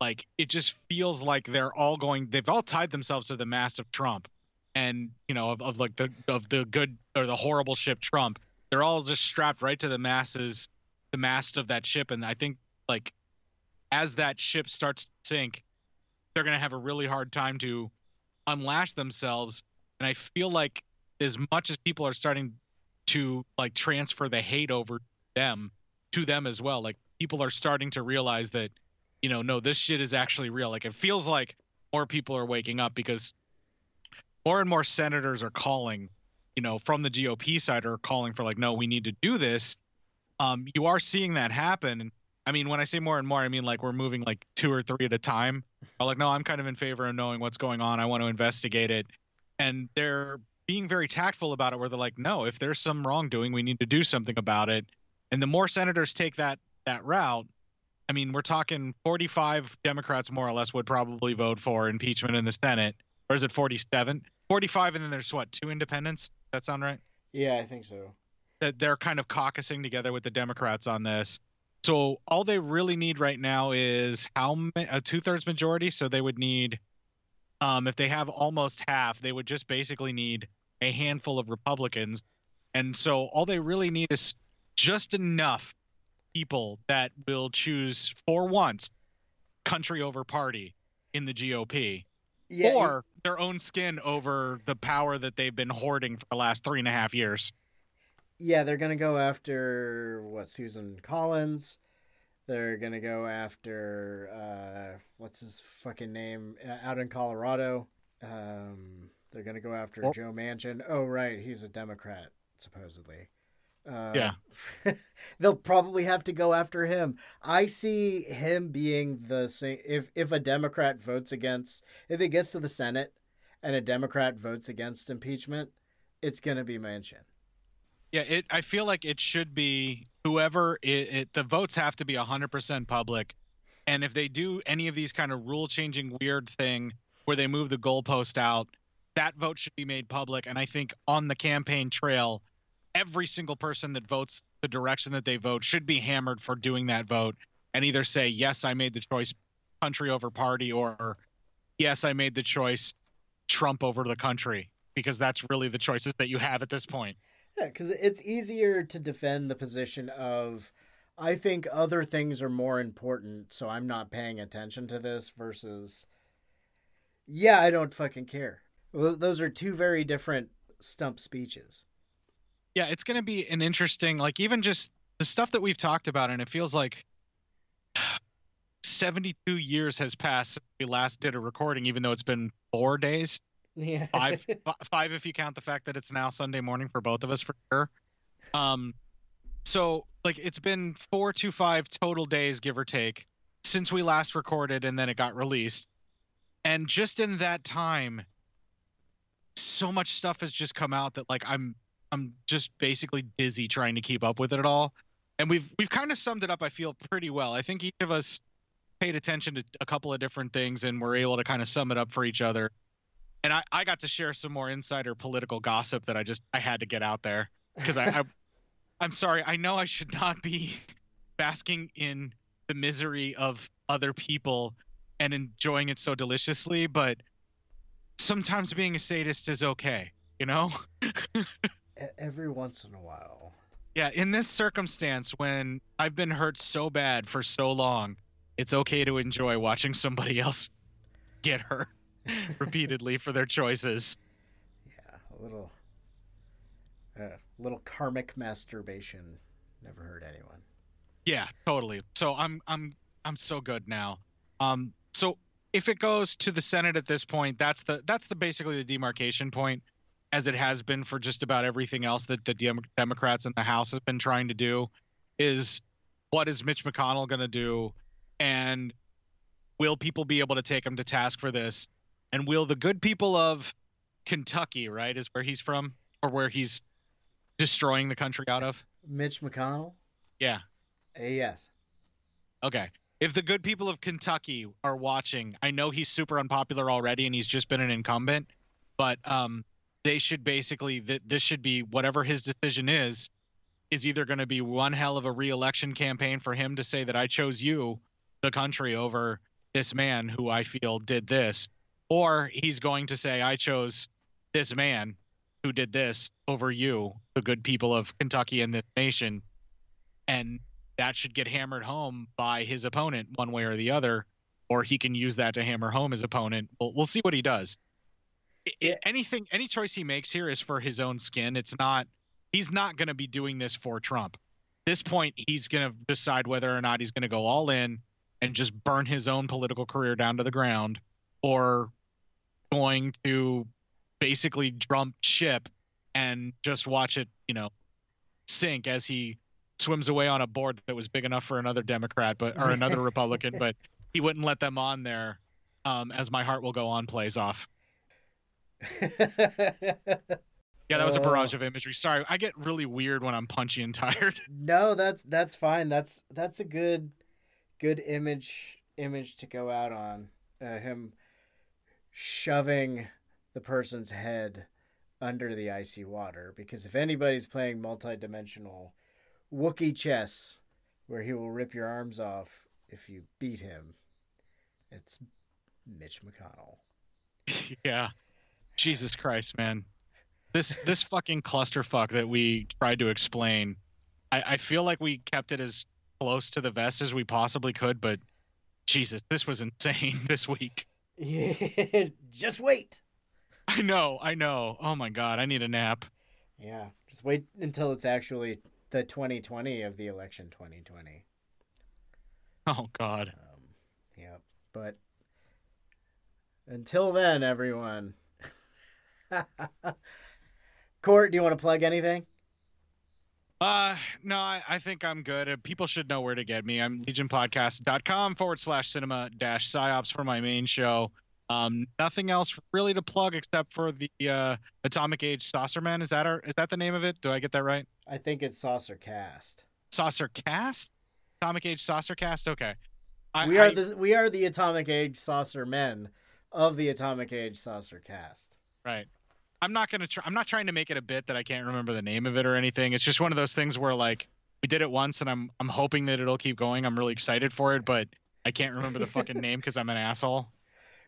Like it just feels like they're all going they've all tied themselves to the mast of Trump and you know of, of like the of the good or the horrible ship Trump. They're all just strapped right to the masses the mast of that ship, and I think like as that ship starts to sink, they're gonna have a really hard time to unlash themselves. And I feel like as much as people are starting to like transfer the hate over them to them as well, like people are starting to realize that, you know, no, this shit is actually real. Like it feels like more people are waking up because more and more senators are calling, you know, from the GOP side are calling for like, no, we need to do this. Um, you are seeing that happen. I mean, when I say more and more, I mean like we're moving like two or three at a time. Or like, no, I'm kind of in favor of knowing what's going on. I want to investigate it. And they're being very tactful about it, where they're like, no, if there's some wrongdoing, we need to do something about it. And the more senators take that that route, I mean, we're talking 45 Democrats more or less would probably vote for impeachment in the Senate, or is it 47? 45, and then there's what two independents? That sound right? Yeah, I think so. that they're kind of caucusing together with the Democrats on this. So all they really need right now is how ma- a two thirds majority. So they would need, um, if they have almost half, they would just basically need a handful of Republicans, and so all they really need is just enough people that will choose for once country over party in the GOP Yeah, or their own skin over the power that they've been hoarding for the last three and a half years. Yeah, they're gonna go after what Susan Collins. They're gonna go after uh, what's his fucking name uh, out in Colorado. Um, they're gonna go after Well- Joe Manchin. Oh, right, he's a Democrat supposedly. Uh, Yeah. [laughs] they'll probably have to go after him. I see him being the same. If if a Democrat votes against, if it gets to the Senate, and a Democrat votes against impeachment, it's gonna be Manchin. Yeah, it. I feel like it should be whoever it. it the votes have to be hundred percent public, and if they do any of these kind of rule changing weird thing where they move the goalpost out, that vote should be made public. And I think on the campaign trail, every single person that votes the direction that they vote should be hammered for doing that vote, and either say yes, I made the choice, country over party, or yes, I made the choice, Trump over the country, because that's really the choices that you have at this point. Yeah, because it's easier to defend the position of, I think other things are more important, so I'm not paying attention to this versus, yeah, I don't fucking care. Those those are two very different stump speeches. Yeah it's going to be an interesting like even just the stuff that we've talked about and it feels like [sighs] 72 years has passed since we last did a recording even though it's been four days. Yeah. five [laughs] fi- five if you count the fact that it's now sunday morning for both of us for sure. Um so like it's been four to five total days give or take since we last recorded and then it got released. And just in that time so much stuff has just come out that like i'm i'm just basically dizzy trying to keep up with it all. And we've we've kind of summed it up i feel pretty well. I think each of us paid attention to a couple of different things and were able to kind of sum it up for each other. And I, I got to share some more insider political gossip that I just I had to get out there. Because I, I [laughs] I'm sorry I know I should not be [laughs] basking in the misery of other people and enjoying it so deliciously, but sometimes being a sadist is okay, you know? [laughs] Every once in a while. Yeah, in this circumstance when I've been hurt so bad for so long, it's okay to enjoy watching somebody else get hurt [laughs] repeatedly for their choices. Yeah, a little, a little karmic masturbation. Never hurt anyone. Yeah, totally. So I'm I'm I'm so good now. Um so if it goes to the Senate at this point, that's the that's the basically the demarcation point as it has been for just about everything else that the Dem- Democrats in the House have been trying to do is what is Mitch McConnell going to do and will people be able to take him to task for this and will the good people of Kentucky, right, is where he's from or where he's destroying the country out of? Mitch McConnell. Yeah. Yes. Okay. If the good people of Kentucky are watching, I know he's super unpopular already and he's just been an incumbent, but um they should basically th- this should be whatever his decision is is either going to be one hell of a re-election campaign for him to say that I chose you, the country over this man who I feel did this, or he's going to say I chose this man who did this over you, the good people of Kentucky and this nation. And that should get hammered home by his opponent one way or the other, or he can use that to hammer home his opponent. We'll, we'll see what he does. I- I- Yeah. anything, any choice he makes here is for his own skin. It's not. He's not going to be doing this for Trump. At this point, he's going to decide whether or not he's going to go all in and just burn his own political career down to the ground, or going to basically jump ship and just watch it, you know, sink as he swims away on a board that was big enough for another Democrat, but or another [laughs] Republican, but he wouldn't let them on there. Um, as my heart will go on plays off. [laughs] Yeah, that was a Oh. barrage of imagery. Sorry, I get really weird when I'm punchy and tired. [laughs] no, that's that's fine. That's that's a good good image image to go out on. Uh, him shoving the person's head under the icy water because if anybody's playing multi-dimensional Wookiee chess where he will rip your arms off if you beat him, it's Mitch McConnell. [laughs] yeah. Jesus Christ, man. This this fucking clusterfuck that we tried to explain. I, I feel like we kept it as close to the vest as we possibly could, but Jesus, this was insane [laughs] this week. [laughs] Just wait. I know, I know. Oh my god, I need a nap. Yeah, just wait until it's actually the 2020 of the election 2020. Oh god. Um, yeah, but until then, everyone. [laughs] Cort, do you want to plug anything? Uh, no, I, I think I'm good. Uh, people should know where to get me. I'm legionpodcast.com forward slash cinema dash psyops for my main show. Um, nothing else really to plug except for the uh, Atomic Age Saucerman. Is that our, is that the name of it? Do I get that right? I think it's Saucer Cast. Saucer Cast? Atomic Age Saucer Cast? Okay. I, we are I- the we are the Atomic Age Saucer Men of the Atomic Age Saucer Cast. Right. I'm not gonna try. I'm not trying to make it a bit that I can't remember the name of it or anything. It's just one of those things where like we did it once, and I'm I'm hoping that it'll keep going. I'm really excited for it, but I can't remember the fucking [laughs] name because I'm an asshole.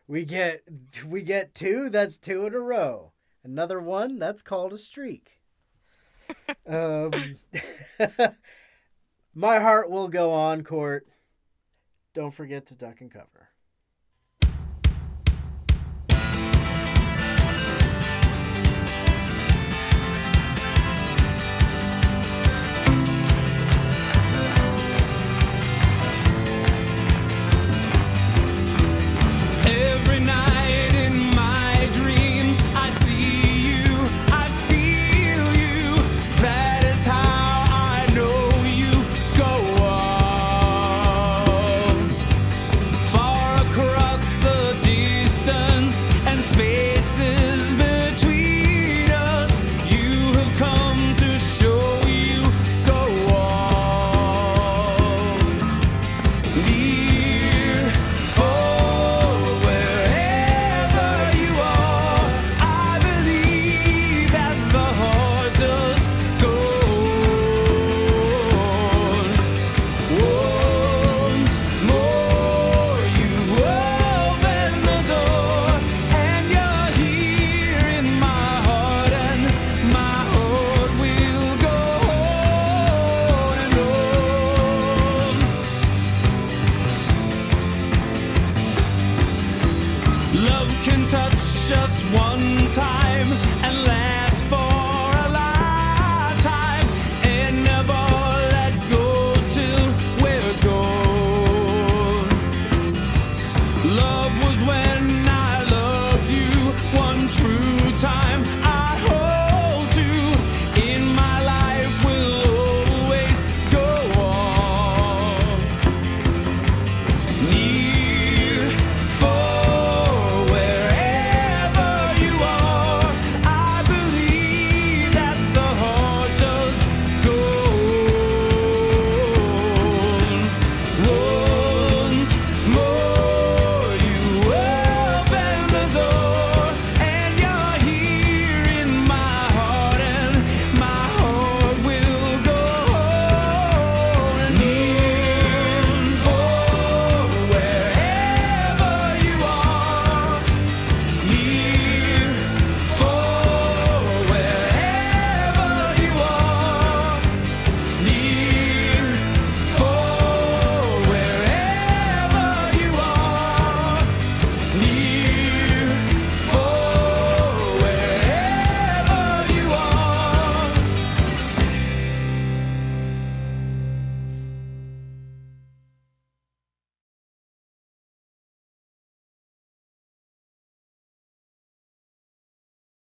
We get we get two. That's two in a row. Another one. That's called a streak. [laughs] um, [laughs] my heart will go on. Cort. Don't forget to duck and cover.